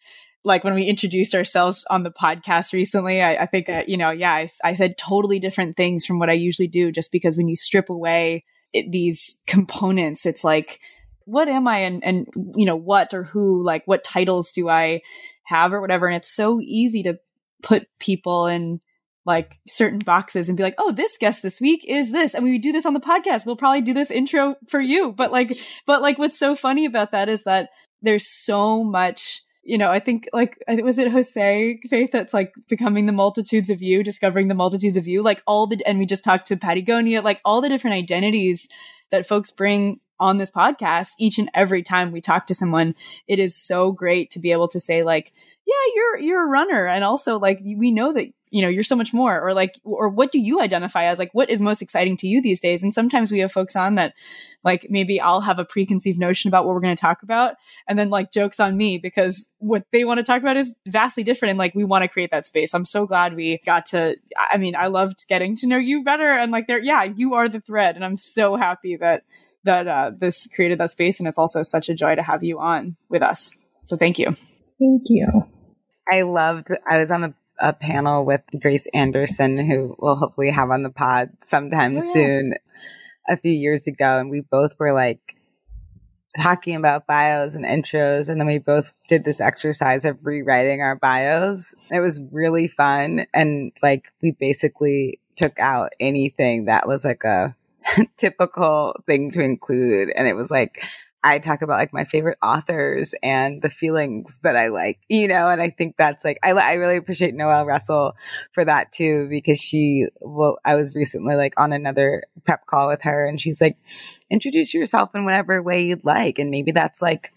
like when we introduced ourselves on the podcast recently, I, I think, uh, you know, yeah, I, I, said totally different things from what I usually do just because when you strip away it, these components. It's like, what am I and, and, you know, what or who, like, what titles do I have or whatever. And it's so easy to put people in like certain boxes and be like, oh, this guest this week is this. And we do this on the podcast. We'll probably do this intro for you. But like, but like, what's so funny about that is that there's so much you know, I think like was it Jose Faith that's like becoming the multitudes of you, discovering the multitudes of you, like all the and we just talked to Patagonia, like all the different identities that folks bring on this podcast each and every time we talk to someone. It is so great to be able to say like, yeah, you're you're a runner, and also like we know that you know you're so much more or like or what do you identify as? Like what is most exciting to you these days? And sometimes we have folks on that like maybe i'll have a preconceived notion about what we're going to talk about and then like jokes on me because what they want to talk about is vastly different and like we want to create that space. I'm so glad we got to i mean i loved getting to know you better and like there yeah you are the thread and i'm so happy that that uh, this created that space and it's also such a joy to have you on with us. So thank you. Thank you. I loved, I was on a a panel with Grace Anderson, who we'll hopefully have on the pod sometime yeah. soon, a few years ago. And we both were like talking about bios and intros. And then we both did this exercise of rewriting our bios. It was really fun. And like we basically took out anything that was like a typical thing to include. And it was like, I talk about like my favorite authors and the feelings that I like, you know, and I think that's like, I, I really appreciate Noelle Russell for that too, because she, well, I was recently like on another prep call with her and she's like, introduce yourself in whatever way you'd like. And maybe that's like,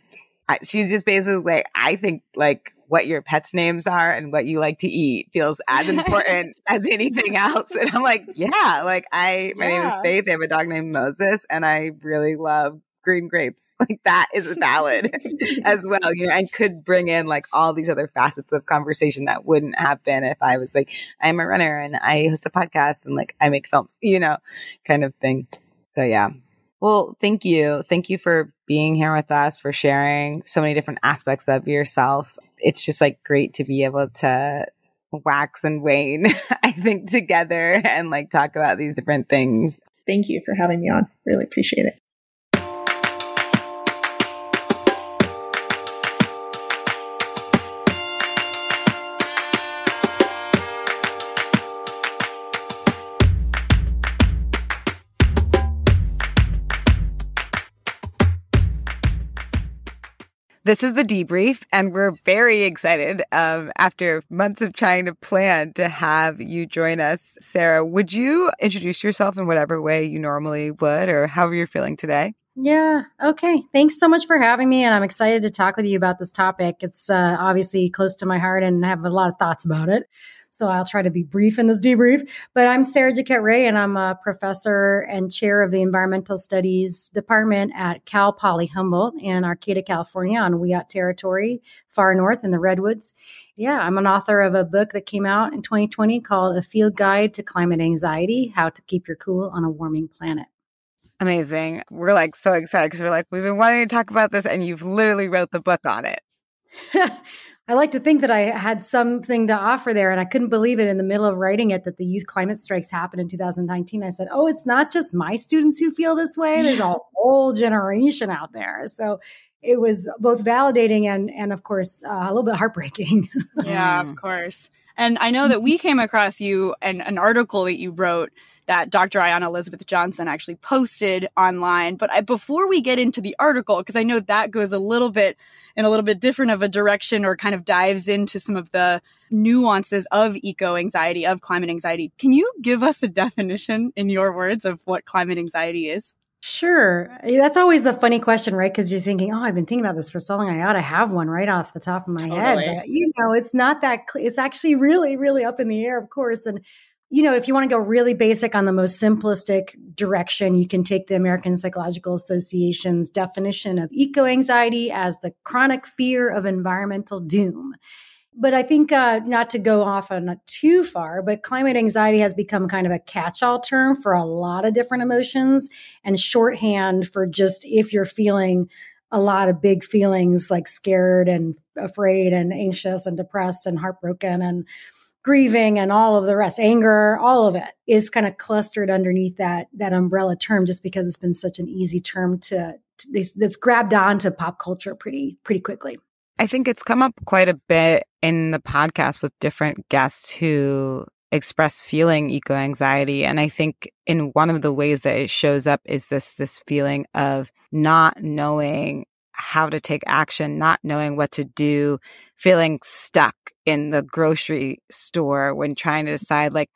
I, she's just basically like, I think like what your pets' names are and what you like to eat feels as important as anything else. And I'm like, yeah, like I, my yeah. name is Faith. I have a dog named Moses and I really love green grapes. Like that is valid as well. You know, and could bring in like all these other facets of conversation that wouldn't happen if I was like, I'm a runner and I host a podcast and like I make films, you know, kind of thing. So yeah. Well, thank you. Thank you for being here with us, for sharing so many different aspects of yourself. It's just like great to be able to wax and wane, I think, together and like talk about these different things. Thank you for having me on. Really appreciate it. This is the debrief, and we're very excited um, after months of trying to plan to have you join us. Sarah, would you introduce yourself in whatever way you normally would, or however you're feeling today? Yeah. Okay. Thanks so much for having me. And I'm excited to talk with you about this topic. It's uh, obviously close to my heart and I have a lot of thoughts about it. So I'll try to be brief in this debrief. But I'm Sarah Jacquette Ray, and I'm a professor and chair of the Environmental Studies Department at Cal Poly Humboldt in Arcata, California, on Wiyot territory, far north in the Redwoods. Yeah, I'm an author of a book that came out in 2020 called A Field Guide to Climate Anxiety How to Keep Your Cool on a Warming Planet. Amazing. We're like so excited because we're like, we've been wanting to talk about this, and you've literally wrote the book on it. I like to think that I had something to offer there, and I couldn't believe it in the middle of writing it that the youth climate strikes happened in 2019. I said, "Oh, it's not just my students who feel this way. There's a whole generation out there." So it was both validating and, and of course, uh, a little bit heartbreaking. yeah, of course. And I know that we came across you and an article that you wrote that Dr. Ayana Elizabeth Johnson actually posted online. But I, before we get into the article, because I know that goes a little bit in a little bit different of a direction or kind of dives into some of the nuances of eco anxiety, of climate anxiety, can you give us a definition in your words of what climate anxiety is? Sure. That's always a funny question, right? Because you're thinking, oh, I've been thinking about this for so long. I ought to have one right off the top of my totally. head. But, you know, it's not that, cl- it's actually really, really up in the air, of course. And you know, if you want to go really basic on the most simplistic direction, you can take the American Psychological Association's definition of eco anxiety as the chronic fear of environmental doom. But I think uh, not to go off on too far, but climate anxiety has become kind of a catch all term for a lot of different emotions and shorthand for just if you're feeling a lot of big feelings like scared and afraid and anxious and depressed and heartbroken and grieving and all of the rest, anger, all of it is kind of clustered underneath that that umbrella term just because it's been such an easy term to, that's grabbed onto pop culture pretty pretty quickly. I think it's come up quite a bit in the podcast with different guests who express feeling eco anxiety and I think in one of the ways that it shows up is this this feeling of not knowing how to take action, not knowing what to do, feeling stuck in the grocery store when trying to decide like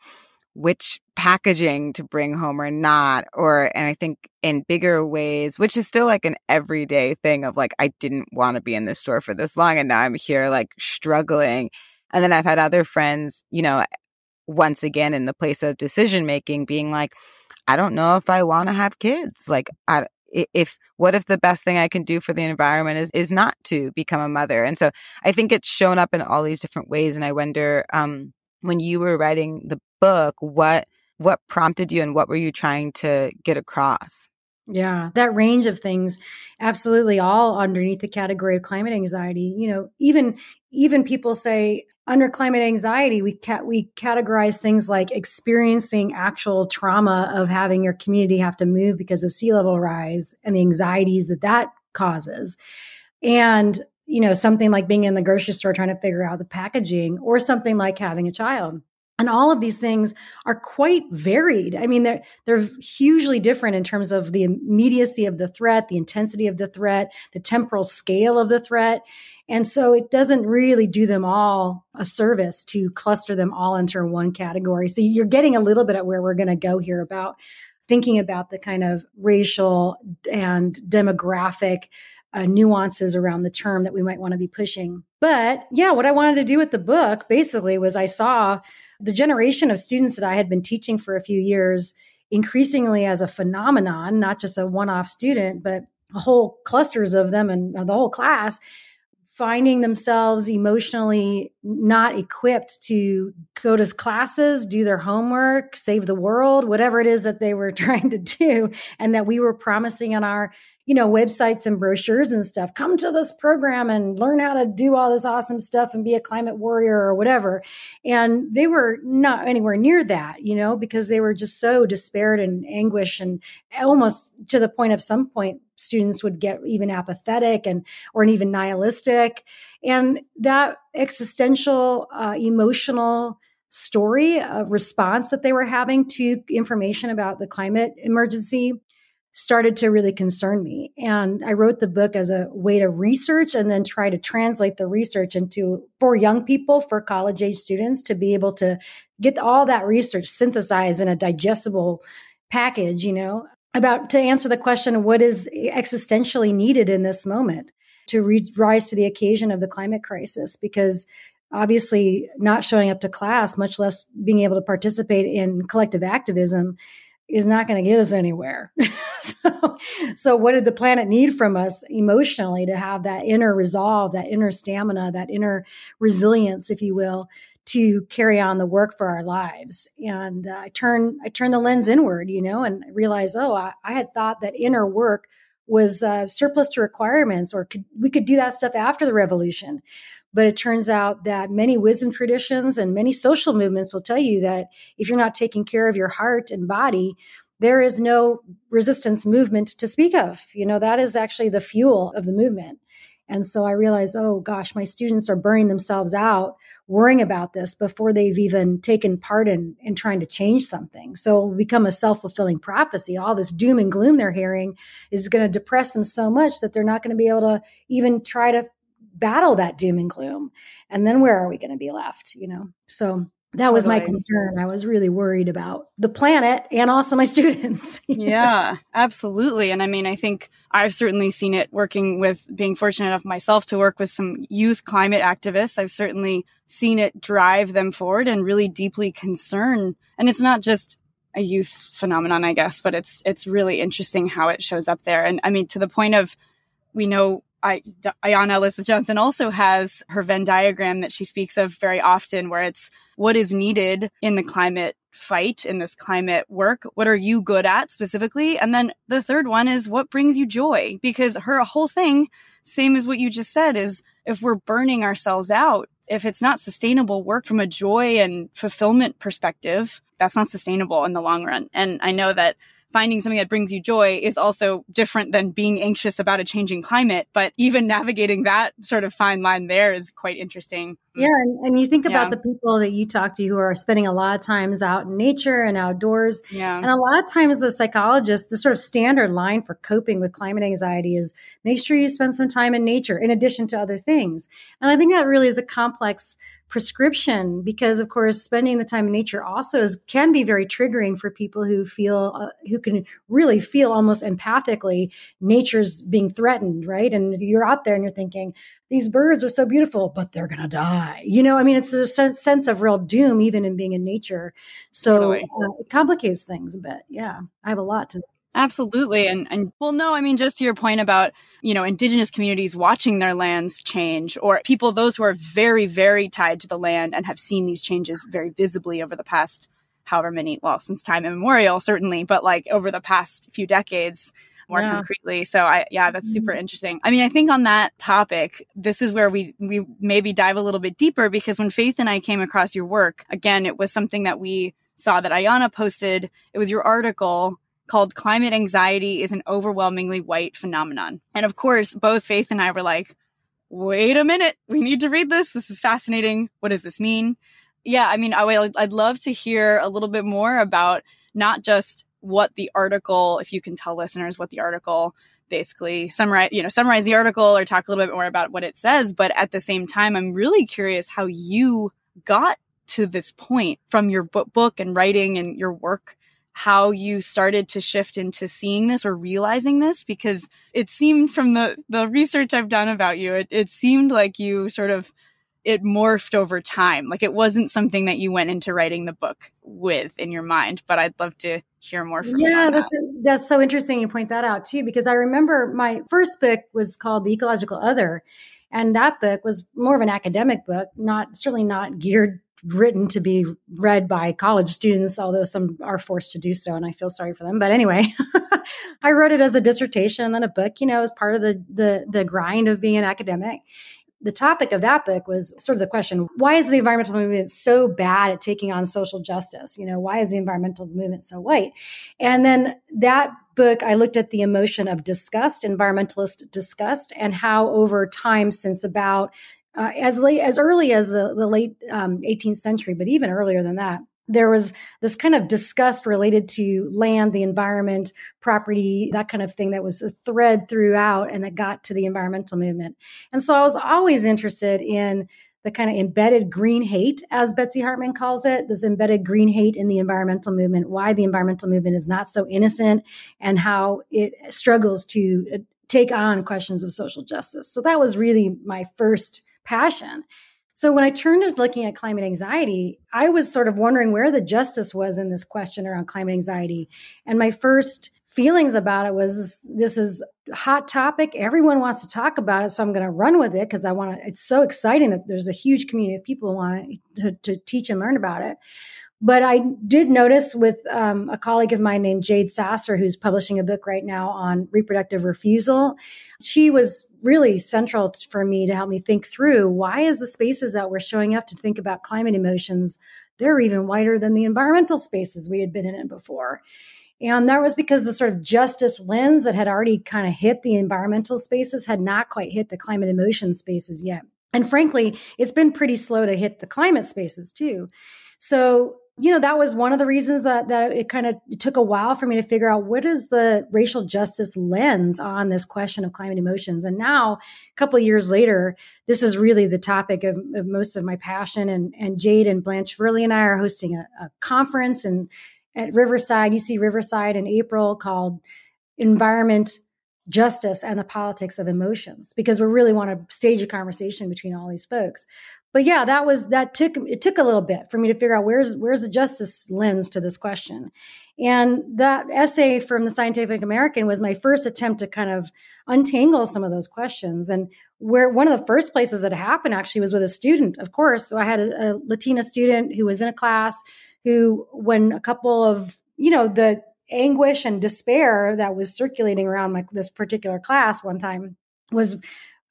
which packaging to bring home or not or and i think in bigger ways which is still like an everyday thing of like i didn't want to be in this store for this long and now i'm here like struggling. And then i've had other friends you know once again in the place of decision making being like i don't know if i want to have kids. Like I, if what if the best thing I can do for the environment is is not to become a mother? And so I think it's shown up in all these different ways. And I wonder, um, when you were writing the book, what what prompted you and what were you trying to get across? Yeah, that range of things, absolutely all underneath the category of climate anxiety. You know, even even people say under climate anxiety, we ca- we categorize things like experiencing actual trauma of having your community have to move because of sea level rise and the anxieties that that causes, and you know something like being in the grocery store trying to figure out the packaging, or something like having a child. And all of these things are quite varied. I mean, they're they're hugely different in terms of the immediacy of the threat, the intensity of the threat, the temporal scale of the threat. And so it doesn't really do them all a service to cluster them all into one category. So you're getting a little bit at where we're going to go here about thinking about the kind of racial and demographic uh, nuances around the term that we might want to be pushing. But yeah, what I wanted to do with the book basically was I saw the generation of students that I had been teaching for a few years increasingly as a phenomenon, not just a one off student, but whole clusters of them and uh, the whole class finding themselves emotionally not equipped to go to classes, do their homework, save the world, whatever it is that they were trying to do, and that we were promising on our you know websites and brochures and stuff. Come to this program and learn how to do all this awesome stuff and be a climate warrior or whatever. And they were not anywhere near that you know because they were just so despaired and anguish and almost to the point of some point students would get even apathetic and or even nihilistic. And that existential uh, emotional story response that they were having to information about the climate emergency started to really concern me. And I wrote the book as a way to research and then try to translate the research into for young people, for college age students to be able to get all that research synthesized in a digestible package, you know, about to answer the question what is existentially needed in this moment to re- rise to the occasion of the climate crisis because obviously not showing up to class much less being able to participate in collective activism is not going to get us anywhere. so, so, what did the planet need from us emotionally to have that inner resolve, that inner stamina, that inner resilience, if you will, to carry on the work for our lives? And uh, I turn I turn the lens inward, you know, and realize, oh, I, I had thought that inner work was uh, surplus to requirements, or could, we could do that stuff after the revolution. But it turns out that many wisdom traditions and many social movements will tell you that if you're not taking care of your heart and body, there is no resistance movement to speak of. You know, that is actually the fuel of the movement. And so I realized, oh gosh, my students are burning themselves out worrying about this before they've even taken part in, in trying to change something. So it'll become a self fulfilling prophecy. All this doom and gloom they're hearing is going to depress them so much that they're not going to be able to even try to battle that doom and gloom. And then where are we going to be left? You know? So that totally. was my concern. I was really worried about the planet and also my students. yeah, absolutely. And I mean, I think I've certainly seen it working with being fortunate enough myself to work with some youth climate activists. I've certainly seen it drive them forward and really deeply concern. And it's not just a youth phenomenon, I guess, but it's it's really interesting how it shows up there. And I mean, to the point of we know I, Ayana Elizabeth Johnson also has her Venn diagram that she speaks of very often, where it's what is needed in the climate fight, in this climate work. What are you good at specifically? And then the third one is what brings you joy? Because her whole thing, same as what you just said, is if we're burning ourselves out, if it's not sustainable work from a joy and fulfillment perspective, that's not sustainable in the long run. And I know that finding something that brings you joy is also different than being anxious about a changing climate. But even navigating that sort of fine line there is quite interesting. Mm. Yeah. And, and you think about yeah. the people that you talk to who are spending a lot of times out in nature and outdoors. Yeah. And a lot of times, as psychologists, the sort of standard line for coping with climate anxiety is make sure you spend some time in nature in addition to other things. And I think that really is a complex prescription because of course spending the time in nature also is, can be very triggering for people who feel uh, who can really feel almost empathically nature's being threatened right? And you're out there and you're thinking these birds are so beautiful but they're going to die. You know i mean it's a sense of real doom even in being in nature. So uh, it complicates things a bit. Yeah i have a lot to Absolutely. And, and well, no, I mean, just to your point about, you know, indigenous communities watching their lands change or people, those who are very, very tied to the land and have seen these changes very visibly over the past however many, well, since time immemorial, certainly, but like over the past few decades more yeah. concretely. So I, yeah, that's super mm-hmm. interesting. I mean, I think on that topic, this is where we, we maybe dive a little bit deeper because when Faith and I came across your work, again, it was something that we saw that Ayana posted. It was your article called Climate Anxiety is an Overwhelmingly White Phenomenon. And of course, both Faith and I were like, wait a minute, we need to read this. This is fascinating. What does this mean? Yeah, I mean, I will, I'd love to hear a little bit more about not just what the article, if you can tell listeners what the article basically summarize, you know, summarize the article or talk a little bit more about what it says. But at the same time, I'm really curious how you got to this point from your book and writing and your work how you started to shift into seeing this or realizing this because it seemed from the the research I've done about you it, it seemed like you sort of it morphed over time like it wasn't something that you went into writing the book with in your mind but I'd love to hear more from yeah, you Yeah, that's that. that's so interesting you point that out too because I remember my first book was called The Ecological Other and that book was more of an academic book not certainly not geared written to be read by college students, although some are forced to do so, and I feel sorry for them. But anyway, I wrote it as a dissertation and a book, you know, as part of the the the grind of being an academic. The topic of that book was sort of the question why is the environmental movement so bad at taking on social justice? You know, why is the environmental movement so white? And then that book, I looked at the emotion of disgust, environmentalist disgust, and how over time, since about uh, as late as early as the, the late um, 18th century, but even earlier than that, there was this kind of disgust related to land, the environment, property, that kind of thing that was a thread throughout and that got to the environmental movement. And so I was always interested in the kind of embedded green hate, as Betsy Hartmann calls it, this embedded green hate in the environmental movement, why the environmental movement is not so innocent and how it struggles to uh, take on questions of social justice. So that was really my first passion. So when I turned to looking at climate anxiety, I was sort of wondering where the justice was in this question around climate anxiety. And my first feelings about it was this is hot topic. Everyone wants to talk about it. So I'm going to run with it because I want to, it's so exciting that there's a huge community of people who want to, to teach and learn about it. But I did notice with um, a colleague of mine named Jade Sasser, who's publishing a book right now on reproductive refusal. She was really central for me to help me think through why is the spaces that we're showing up to think about climate emotions they're even wider than the environmental spaces we had been in before and that was because the sort of justice lens that had already kind of hit the environmental spaces had not quite hit the climate emotion spaces yet and frankly it's been pretty slow to hit the climate spaces too so you know, that was one of the reasons that, that it kind of took a while for me to figure out what is the racial justice lens on this question of climate emotions. And now, a couple of years later, this is really the topic of, of most of my passion. And, and Jade and Blanche Verlie and I are hosting a, a conference and at Riverside, UC Riverside in April called Environment Justice and the Politics of Emotions, because we really want to stage a conversation between all these folks but yeah, that was that took it took a little bit for me to figure out where's where's the justice lens to this question. And that essay from the Scientific American was my first attempt to kind of untangle some of those questions. And where one of the first places that happened actually was with a student, of course. So I had a, a Latina student who was in a class who, when a couple of, you know, the anguish and despair that was circulating around my, this particular class one time was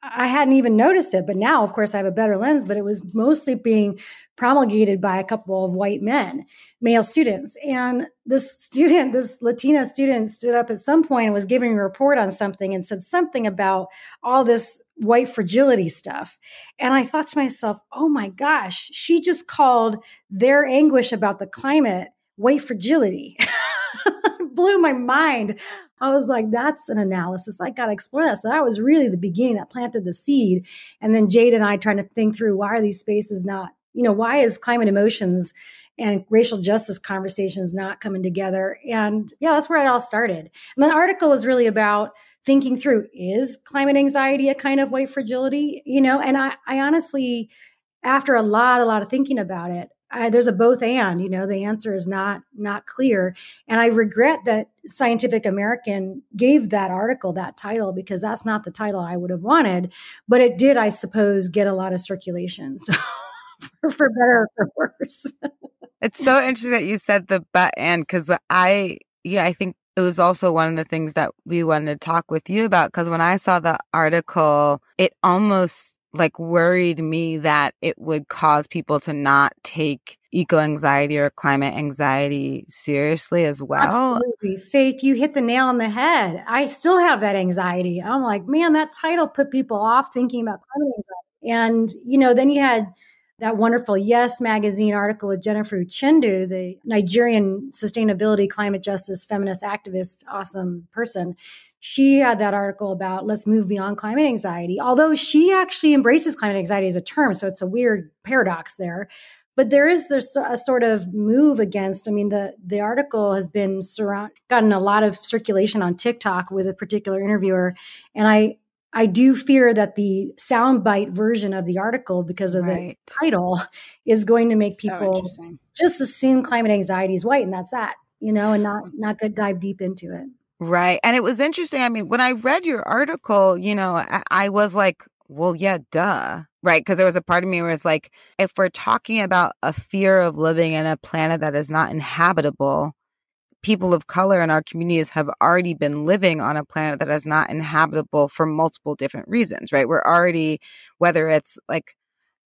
I hadn't even noticed it. But now, of course, I have a better lens, but it was mostly being promulgated by a couple of white men, male students. And this student, this Latina student stood up at some point and was giving a report on something and said something about all this white fragility stuff. And I thought to myself, oh my gosh, she just called their anguish about the climate white fragility. Blew my mind. I was like, that's an analysis. I got to explore that. So that was really the beginning that planted the seed. And then Jade and I trying to think through why are these spaces not you know, why is climate emotions and racial justice conversations not coming together? And yeah, that's where it all started. And the article was really about thinking through is climate anxiety a kind of white fragility? You know, and I, I honestly, after a lot, a lot of thinking about it, I, there's a both and you know the answer is not not clear and i regret that scientific american gave that article that title because that's not the title i would have wanted but it did i suppose get a lot of circulation so for, for better or for worse. it's so interesting that you said the but and because I, yeah, I think it was also one of the things that we wanted to talk with you about because when I saw the article, it almost like worried me that it would cause people to not take eco anxiety or climate anxiety seriously as well. Absolutely. Faith, you hit the nail on the head. I still have that anxiety. I'm like, man, that title put people off thinking about climate anxiety. And, you know, then you had that wonderful Yes magazine article with Jennifer Uchendu, the Nigerian sustainability, climate justice, feminist activist, awesome person. She had that article about let's move beyond climate anxiety, although she actually embraces climate anxiety as a term. So it's a weird paradox there. But there is there's a sort of move against. I mean, the the article has been surround gotten a lot of circulation on TikTok with a particular interviewer, and I I do fear that the soundbite version of the article, because of right. the title, is going to make people so just assume climate anxiety is white, and that's that, you know, and not hmm. not go dive deep into it. Right, and it was interesting. I mean, when I read your article, you know, I, I was like, well, yeah, duh, right? Because there was a part of me where it's like, if we're talking about a fear of living in a planet that is not inhabitable, people of color in our communities have already been living on a planet that is not inhabitable for multiple different reasons, right? We're already, whether it's like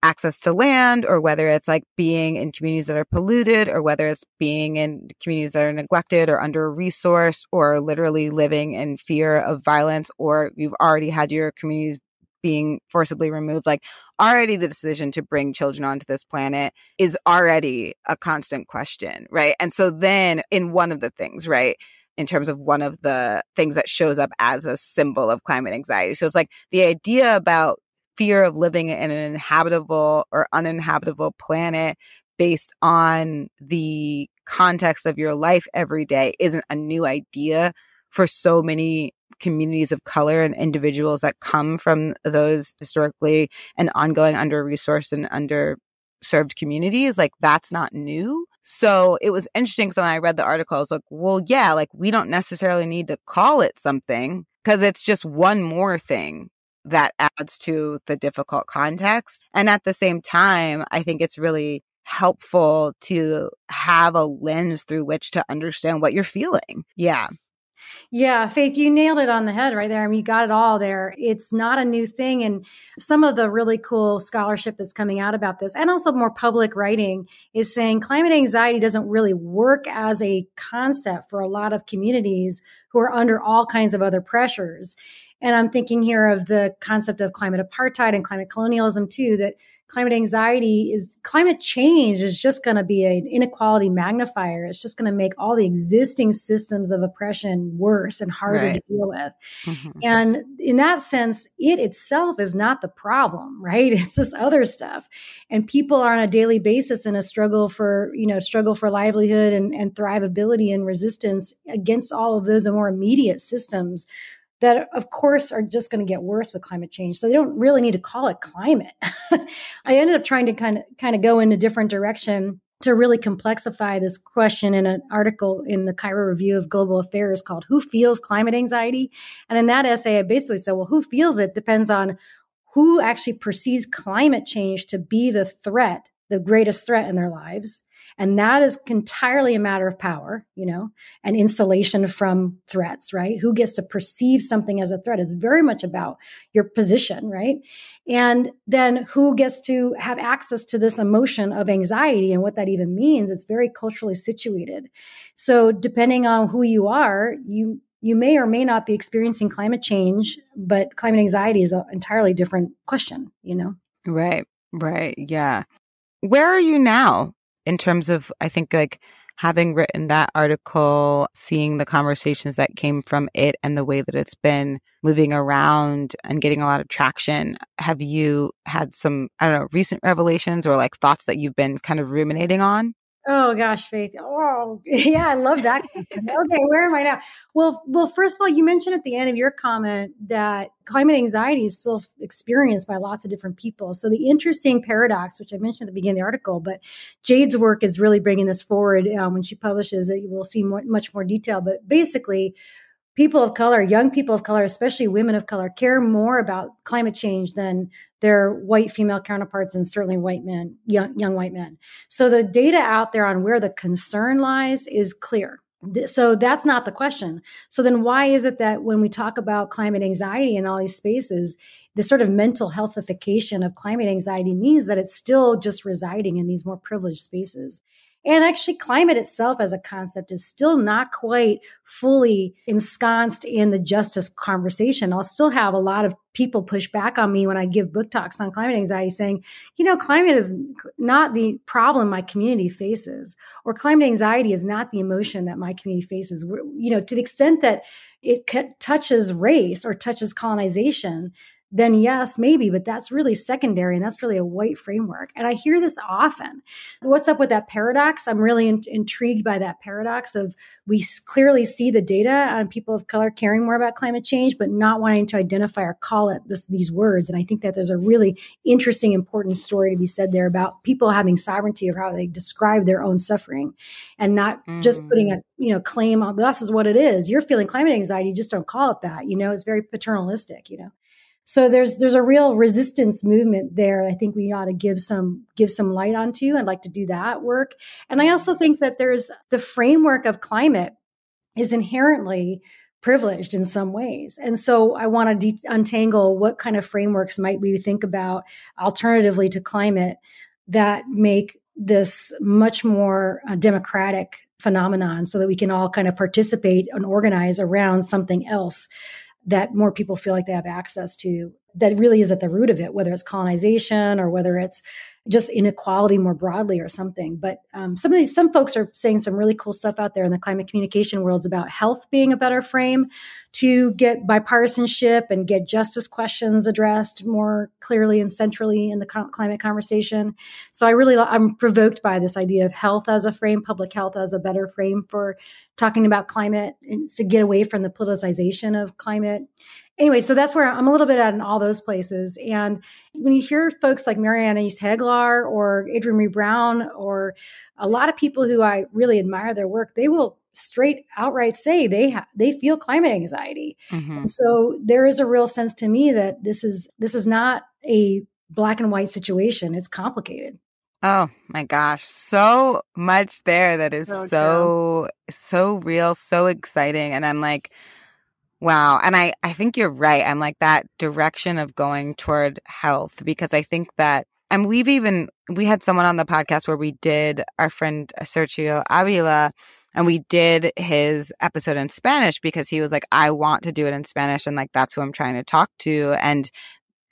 access to land or whether it's like being in communities that are polluted or whether it's being in communities that are neglected or under resourced or literally living in fear of violence or you've already had your communities being forcibly removed, like already the decision to bring children onto this planet is already a constant question, right? And so then in one of the things, right? in terms of one of the things that shows up as a symbol of climate anxiety. So it's like the idea about fear of living in an inhabitable or uninhabitable planet based on the context of your life every day isn't a new idea for so many communities of color and individuals that come from those historically and ongoing under resourced and underserved communities. Like that's not new. So it was interesting. So when I read the article, I was like, well, yeah, like we don't necessarily need to call it something because it's just one more thing that adds to the difficult context. And at the same time, I think it's really helpful to have a lens through which to understand what you're feeling. Yeah. Yeah, Faith, you nailed it on the head right there. I mean, you got it all there. It's not a new thing. And some of the really cool scholarship that's coming out about this, and also more public writing, is saying climate anxiety doesn't really work as a concept for a lot of communities who are under all kinds of other pressures. And I'm thinking here of the concept of climate apartheid and climate colonialism, too, that climate anxiety is climate change is just going to be an inequality magnifier. It's just going to make all the existing systems of oppression worse and harder right. to deal with. Mm-hmm. And in that sense, it itself is not the problem, right? It's this other stuff. And people are on a daily basis in a struggle for, you know, struggle for livelihood and, and thrivability and resistance against all of those more immediate systems that of course are just going to get worse with climate change so they don't really need to call it climate i ended up trying to kind of kind of go in a different direction to really complexify this question in an article in the Cairo Review of Global Affairs called Who Feels Climate Anxiety? And in that essay, I basically said, well, who feels it depends on who actually perceives climate change to be the threat the greatest threat in their lives. And that is entirely a matter of power, you know, and insulation from threats, right? Who gets to perceive something as a threat is very much about your position, right? And then who gets to have access to this emotion of anxiety and what that even means is very culturally situated. So depending on who you are, you you may or may not be experiencing climate change, but climate anxiety is an entirely different question, you know? Right, right. Yeah. Where are you now in terms of, I think, like having written that article, seeing the conversations that came from it and the way that it's been moving around and getting a lot of traction? Have you had some, I don't know, recent revelations or like thoughts that you've been kind of ruminating on? Oh gosh, Faith. Oh, yeah, I love that. okay, where am I now? Well, well, first of all, you mentioned at the end of your comment that climate anxiety is still experienced by lots of different people. So the interesting paradox, which I mentioned at the beginning of the article, but Jade's work is really bringing this forward um, when she publishes it. You will see more, much more detail. But basically, people of color, young people of color, especially women of color, care more about climate change than their white female counterparts and certainly white men, young, young white men. So the data out there on where the concern lies is clear. So that's not the question. So then why is it that when we talk about climate anxiety in all these spaces, the sort of mental healthification of climate anxiety means that it's still just residing in these more privileged spaces? And actually, climate itself as a concept is still not quite fully ensconced in the justice conversation. I'll still have a lot of people push back on me when I give book talks on climate anxiety saying, you know, climate is not the problem my community faces, or climate anxiety is not the emotion that my community faces. You know, to the extent that it touches race or touches colonization, then yes, maybe, but that's really secondary and that's really a white framework. And I hear this often. What's up with that paradox? I'm really in- intrigued by that paradox of we clearly see the data on people of color caring more about climate change, but not wanting to identify or call it this, these words. And I think that there's a really interesting, important story to be said there about people having sovereignty of how they describe their own suffering and not mm. just putting a you know claim on this is what it is. You're feeling climate anxiety, you just don't call it that. You know, it's very paternalistic. You know. So there's there's a real resistance movement there. I think we ought to give some give some light onto. I'd like to do that work. And I also think that there's the framework of climate is inherently privileged in some ways. And so I want to de- untangle what kind of frameworks might we think about alternatively to climate that make this much more uh, democratic phenomenon so that we can all kind of participate and organize around something else that more people feel like they have access to that really is at the root of it, whether it's colonization or whether it's just inequality more broadly or something. But um, some of these, some folks are saying some really cool stuff out there in the climate communication worlds about health being a better frame to get bipartisanship and get justice questions addressed more clearly and centrally in the climate conversation. So I really, I'm provoked by this idea of health as a frame, public health as a better frame for talking about climate and to get away from the politicization of climate anyway, so that's where I'm a little bit at in all those places. And when you hear folks like Mary Annaïse Heglar or Adrienne Maree Brown or a lot of people who I really admire their work, they will straight outright say they ha- they feel climate anxiety. Mm-hmm. So there is a real sense to me that this is this is not a black and white situation. It's complicated. Oh my gosh, so much there that is so so, so real, so exciting and I'm like Wow. And I, I think you're right. I'm like that direction of going toward health because I think that, and we've even, we had someone on the podcast where we did our friend Sergio Avila and we did his episode in Spanish because he was like, I want to do it in Spanish. And like, that's who I'm trying to talk to. And,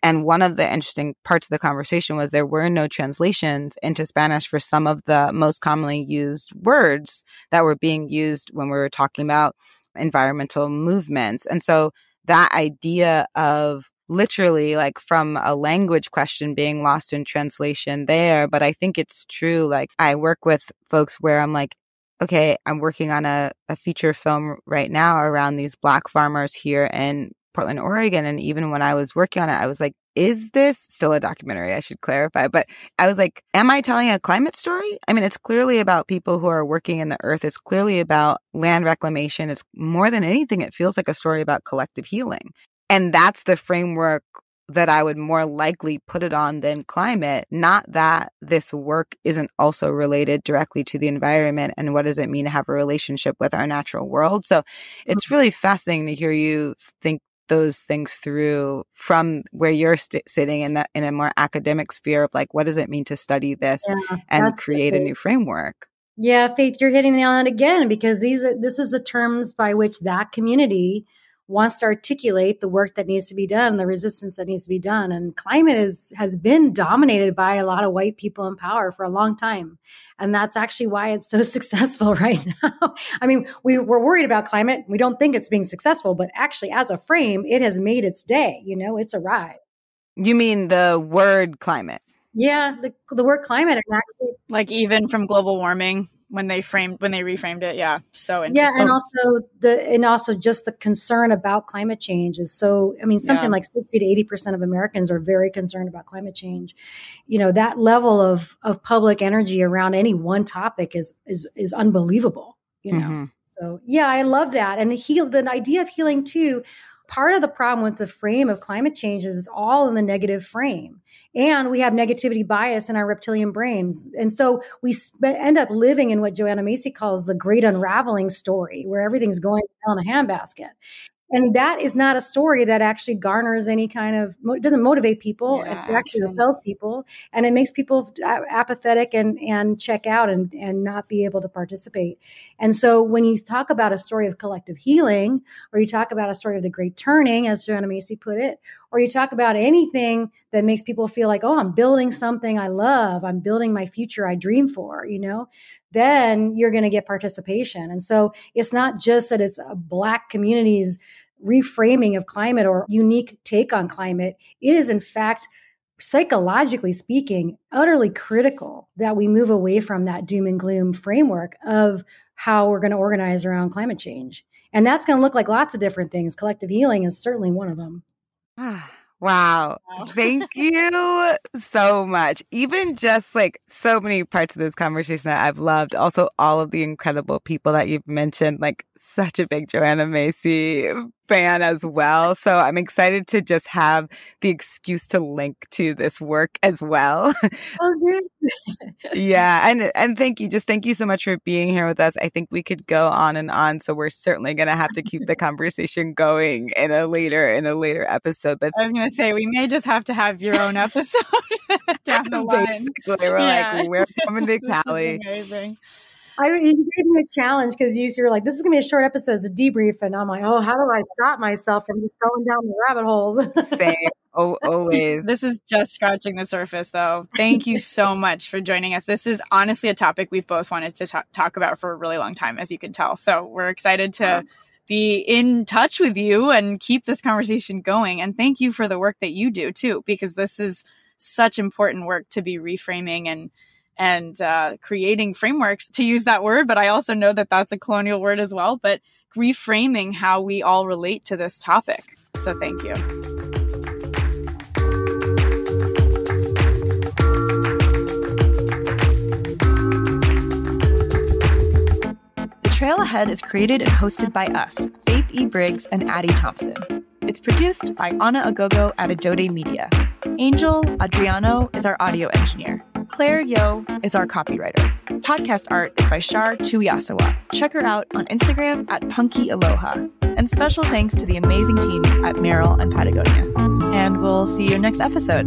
and one of the interesting parts of the conversation was there were no translations into Spanish for some of the most commonly used words that were being used when we were talking about environmental movements. And so that idea of literally like from a language question being lost in translation there. But I think it's true. Like I work with folks where I'm like, okay, I'm working on a, a feature film right now around these black farmers here in Portland, Oregon. And even when I was working on it, I was like, is this still a documentary? I should clarify. But I was like, am I telling a climate story? I mean, it's clearly about people who are working in the earth. It's clearly about land reclamation. It's more than anything, it feels like a story about collective healing. And that's the framework that I would more likely put it on than climate. Not that this work isn't also related directly to the environment and what does it mean to have a relationship with our natural world. So it's mm-hmm. really fascinating to hear you think those things through from where you're st- sitting in that in a more academic sphere of like what does it mean to study this yeah, and create a new framework? Yeah faith you're hitting the on it again because these are this is the terms by which that community wants to articulate the work that needs to be done, the resistance that needs to be done. And climate is has been dominated by a lot of white people in power for a long time. And that's actually why it's so successful right now. I mean, we, we're worried about climate. We don't think it's being successful, but actually as a frame, it has made its day. You know, it's arrived. You mean the word climate? Yeah, the, the word climate and actually like even from global warming when they framed when they reframed it. Yeah. So interesting. yeah and also the and also just the concern about climate change is so i mean something yeah. like 60 to 80 percent of americans are very concerned about climate change. You know that level of of public energy around any one topic is is is unbelievable you know? Mm-hmm. so yeah i love that. And heal the idea of healing too part of the problem with the frame of climate change is it's all in the negative frame and we have negativity bias in our reptilian brains. And so we sp- end up living in what Joanna Macy calls the great unraveling story, where everything's going down a handbasket and that is not a story that actually garners any kind of it doesn't motivate people. Yeah, it actually repels people. And it makes people apathetic and and check out and and not be able to participate. And so when you talk about a story of collective healing or you talk about a story of the great turning as joanna macy put it or you talk about anything that makes people feel like oh i'm building something i love. I'm building my future i dream for you know then you're going to get participation. And so it's not just that it's a black community's reframing of climate or unique take on climate. It is in fact psychologically speaking utterly critical that we move away from that doom and gloom framework of how we're going to organize around climate change. And that's going to look like lots of different things. Collective healing is certainly one of them. Ah. Wow. Thank you so much. Even just like so many parts of this conversation that I've loved. Also, all of the incredible people that you've mentioned, like such a big Joanna Macy fan as well. So I'm excited to just have the excuse to link to this work as well. Oh, yeah. And, and thank you. Just thank you so much for being here with us. I think we could go on and on. So we're certainly going to have to keep the conversation going in a later, in a later episode. But I was going to say, we may just have to have your own episode down the line. Basically, we're yeah. like, we're coming to Cali. amazing. I you gave me a challenge because you were like, "This is gonna be a short episode, it's a debrief," and I'm like, "Oh, how do I stop myself from just going down the rabbit holes?" Same, oh, always. This is just scratching the surface, though. Thank you so much for joining us. This is honestly a topic we've both wanted to t- talk about for a really long time, as you can tell. So we're excited to. Uh-huh. Be in touch with you and keep this conversation going. And thank you for the work that you do too, because this is such important work to be reframing and and uh, creating frameworks to use that word. But I also know that that's a colonial word as well, but reframing how we all relate to this topic. So thank you. The Trail Ahead is created and hosted by us, Faith E. Briggs and Addie Thompson. It's produced by Anna Agogo at Ajode Media. Angel Adriano is our audio engineer. Claire Yo is our copywriter. Podcast art is by Shar Tuiasoa. Check her out on Instagram at Punky Aloha. And special thanks to the amazing teams at Merrell and Patagonia. And we'll see you next episode.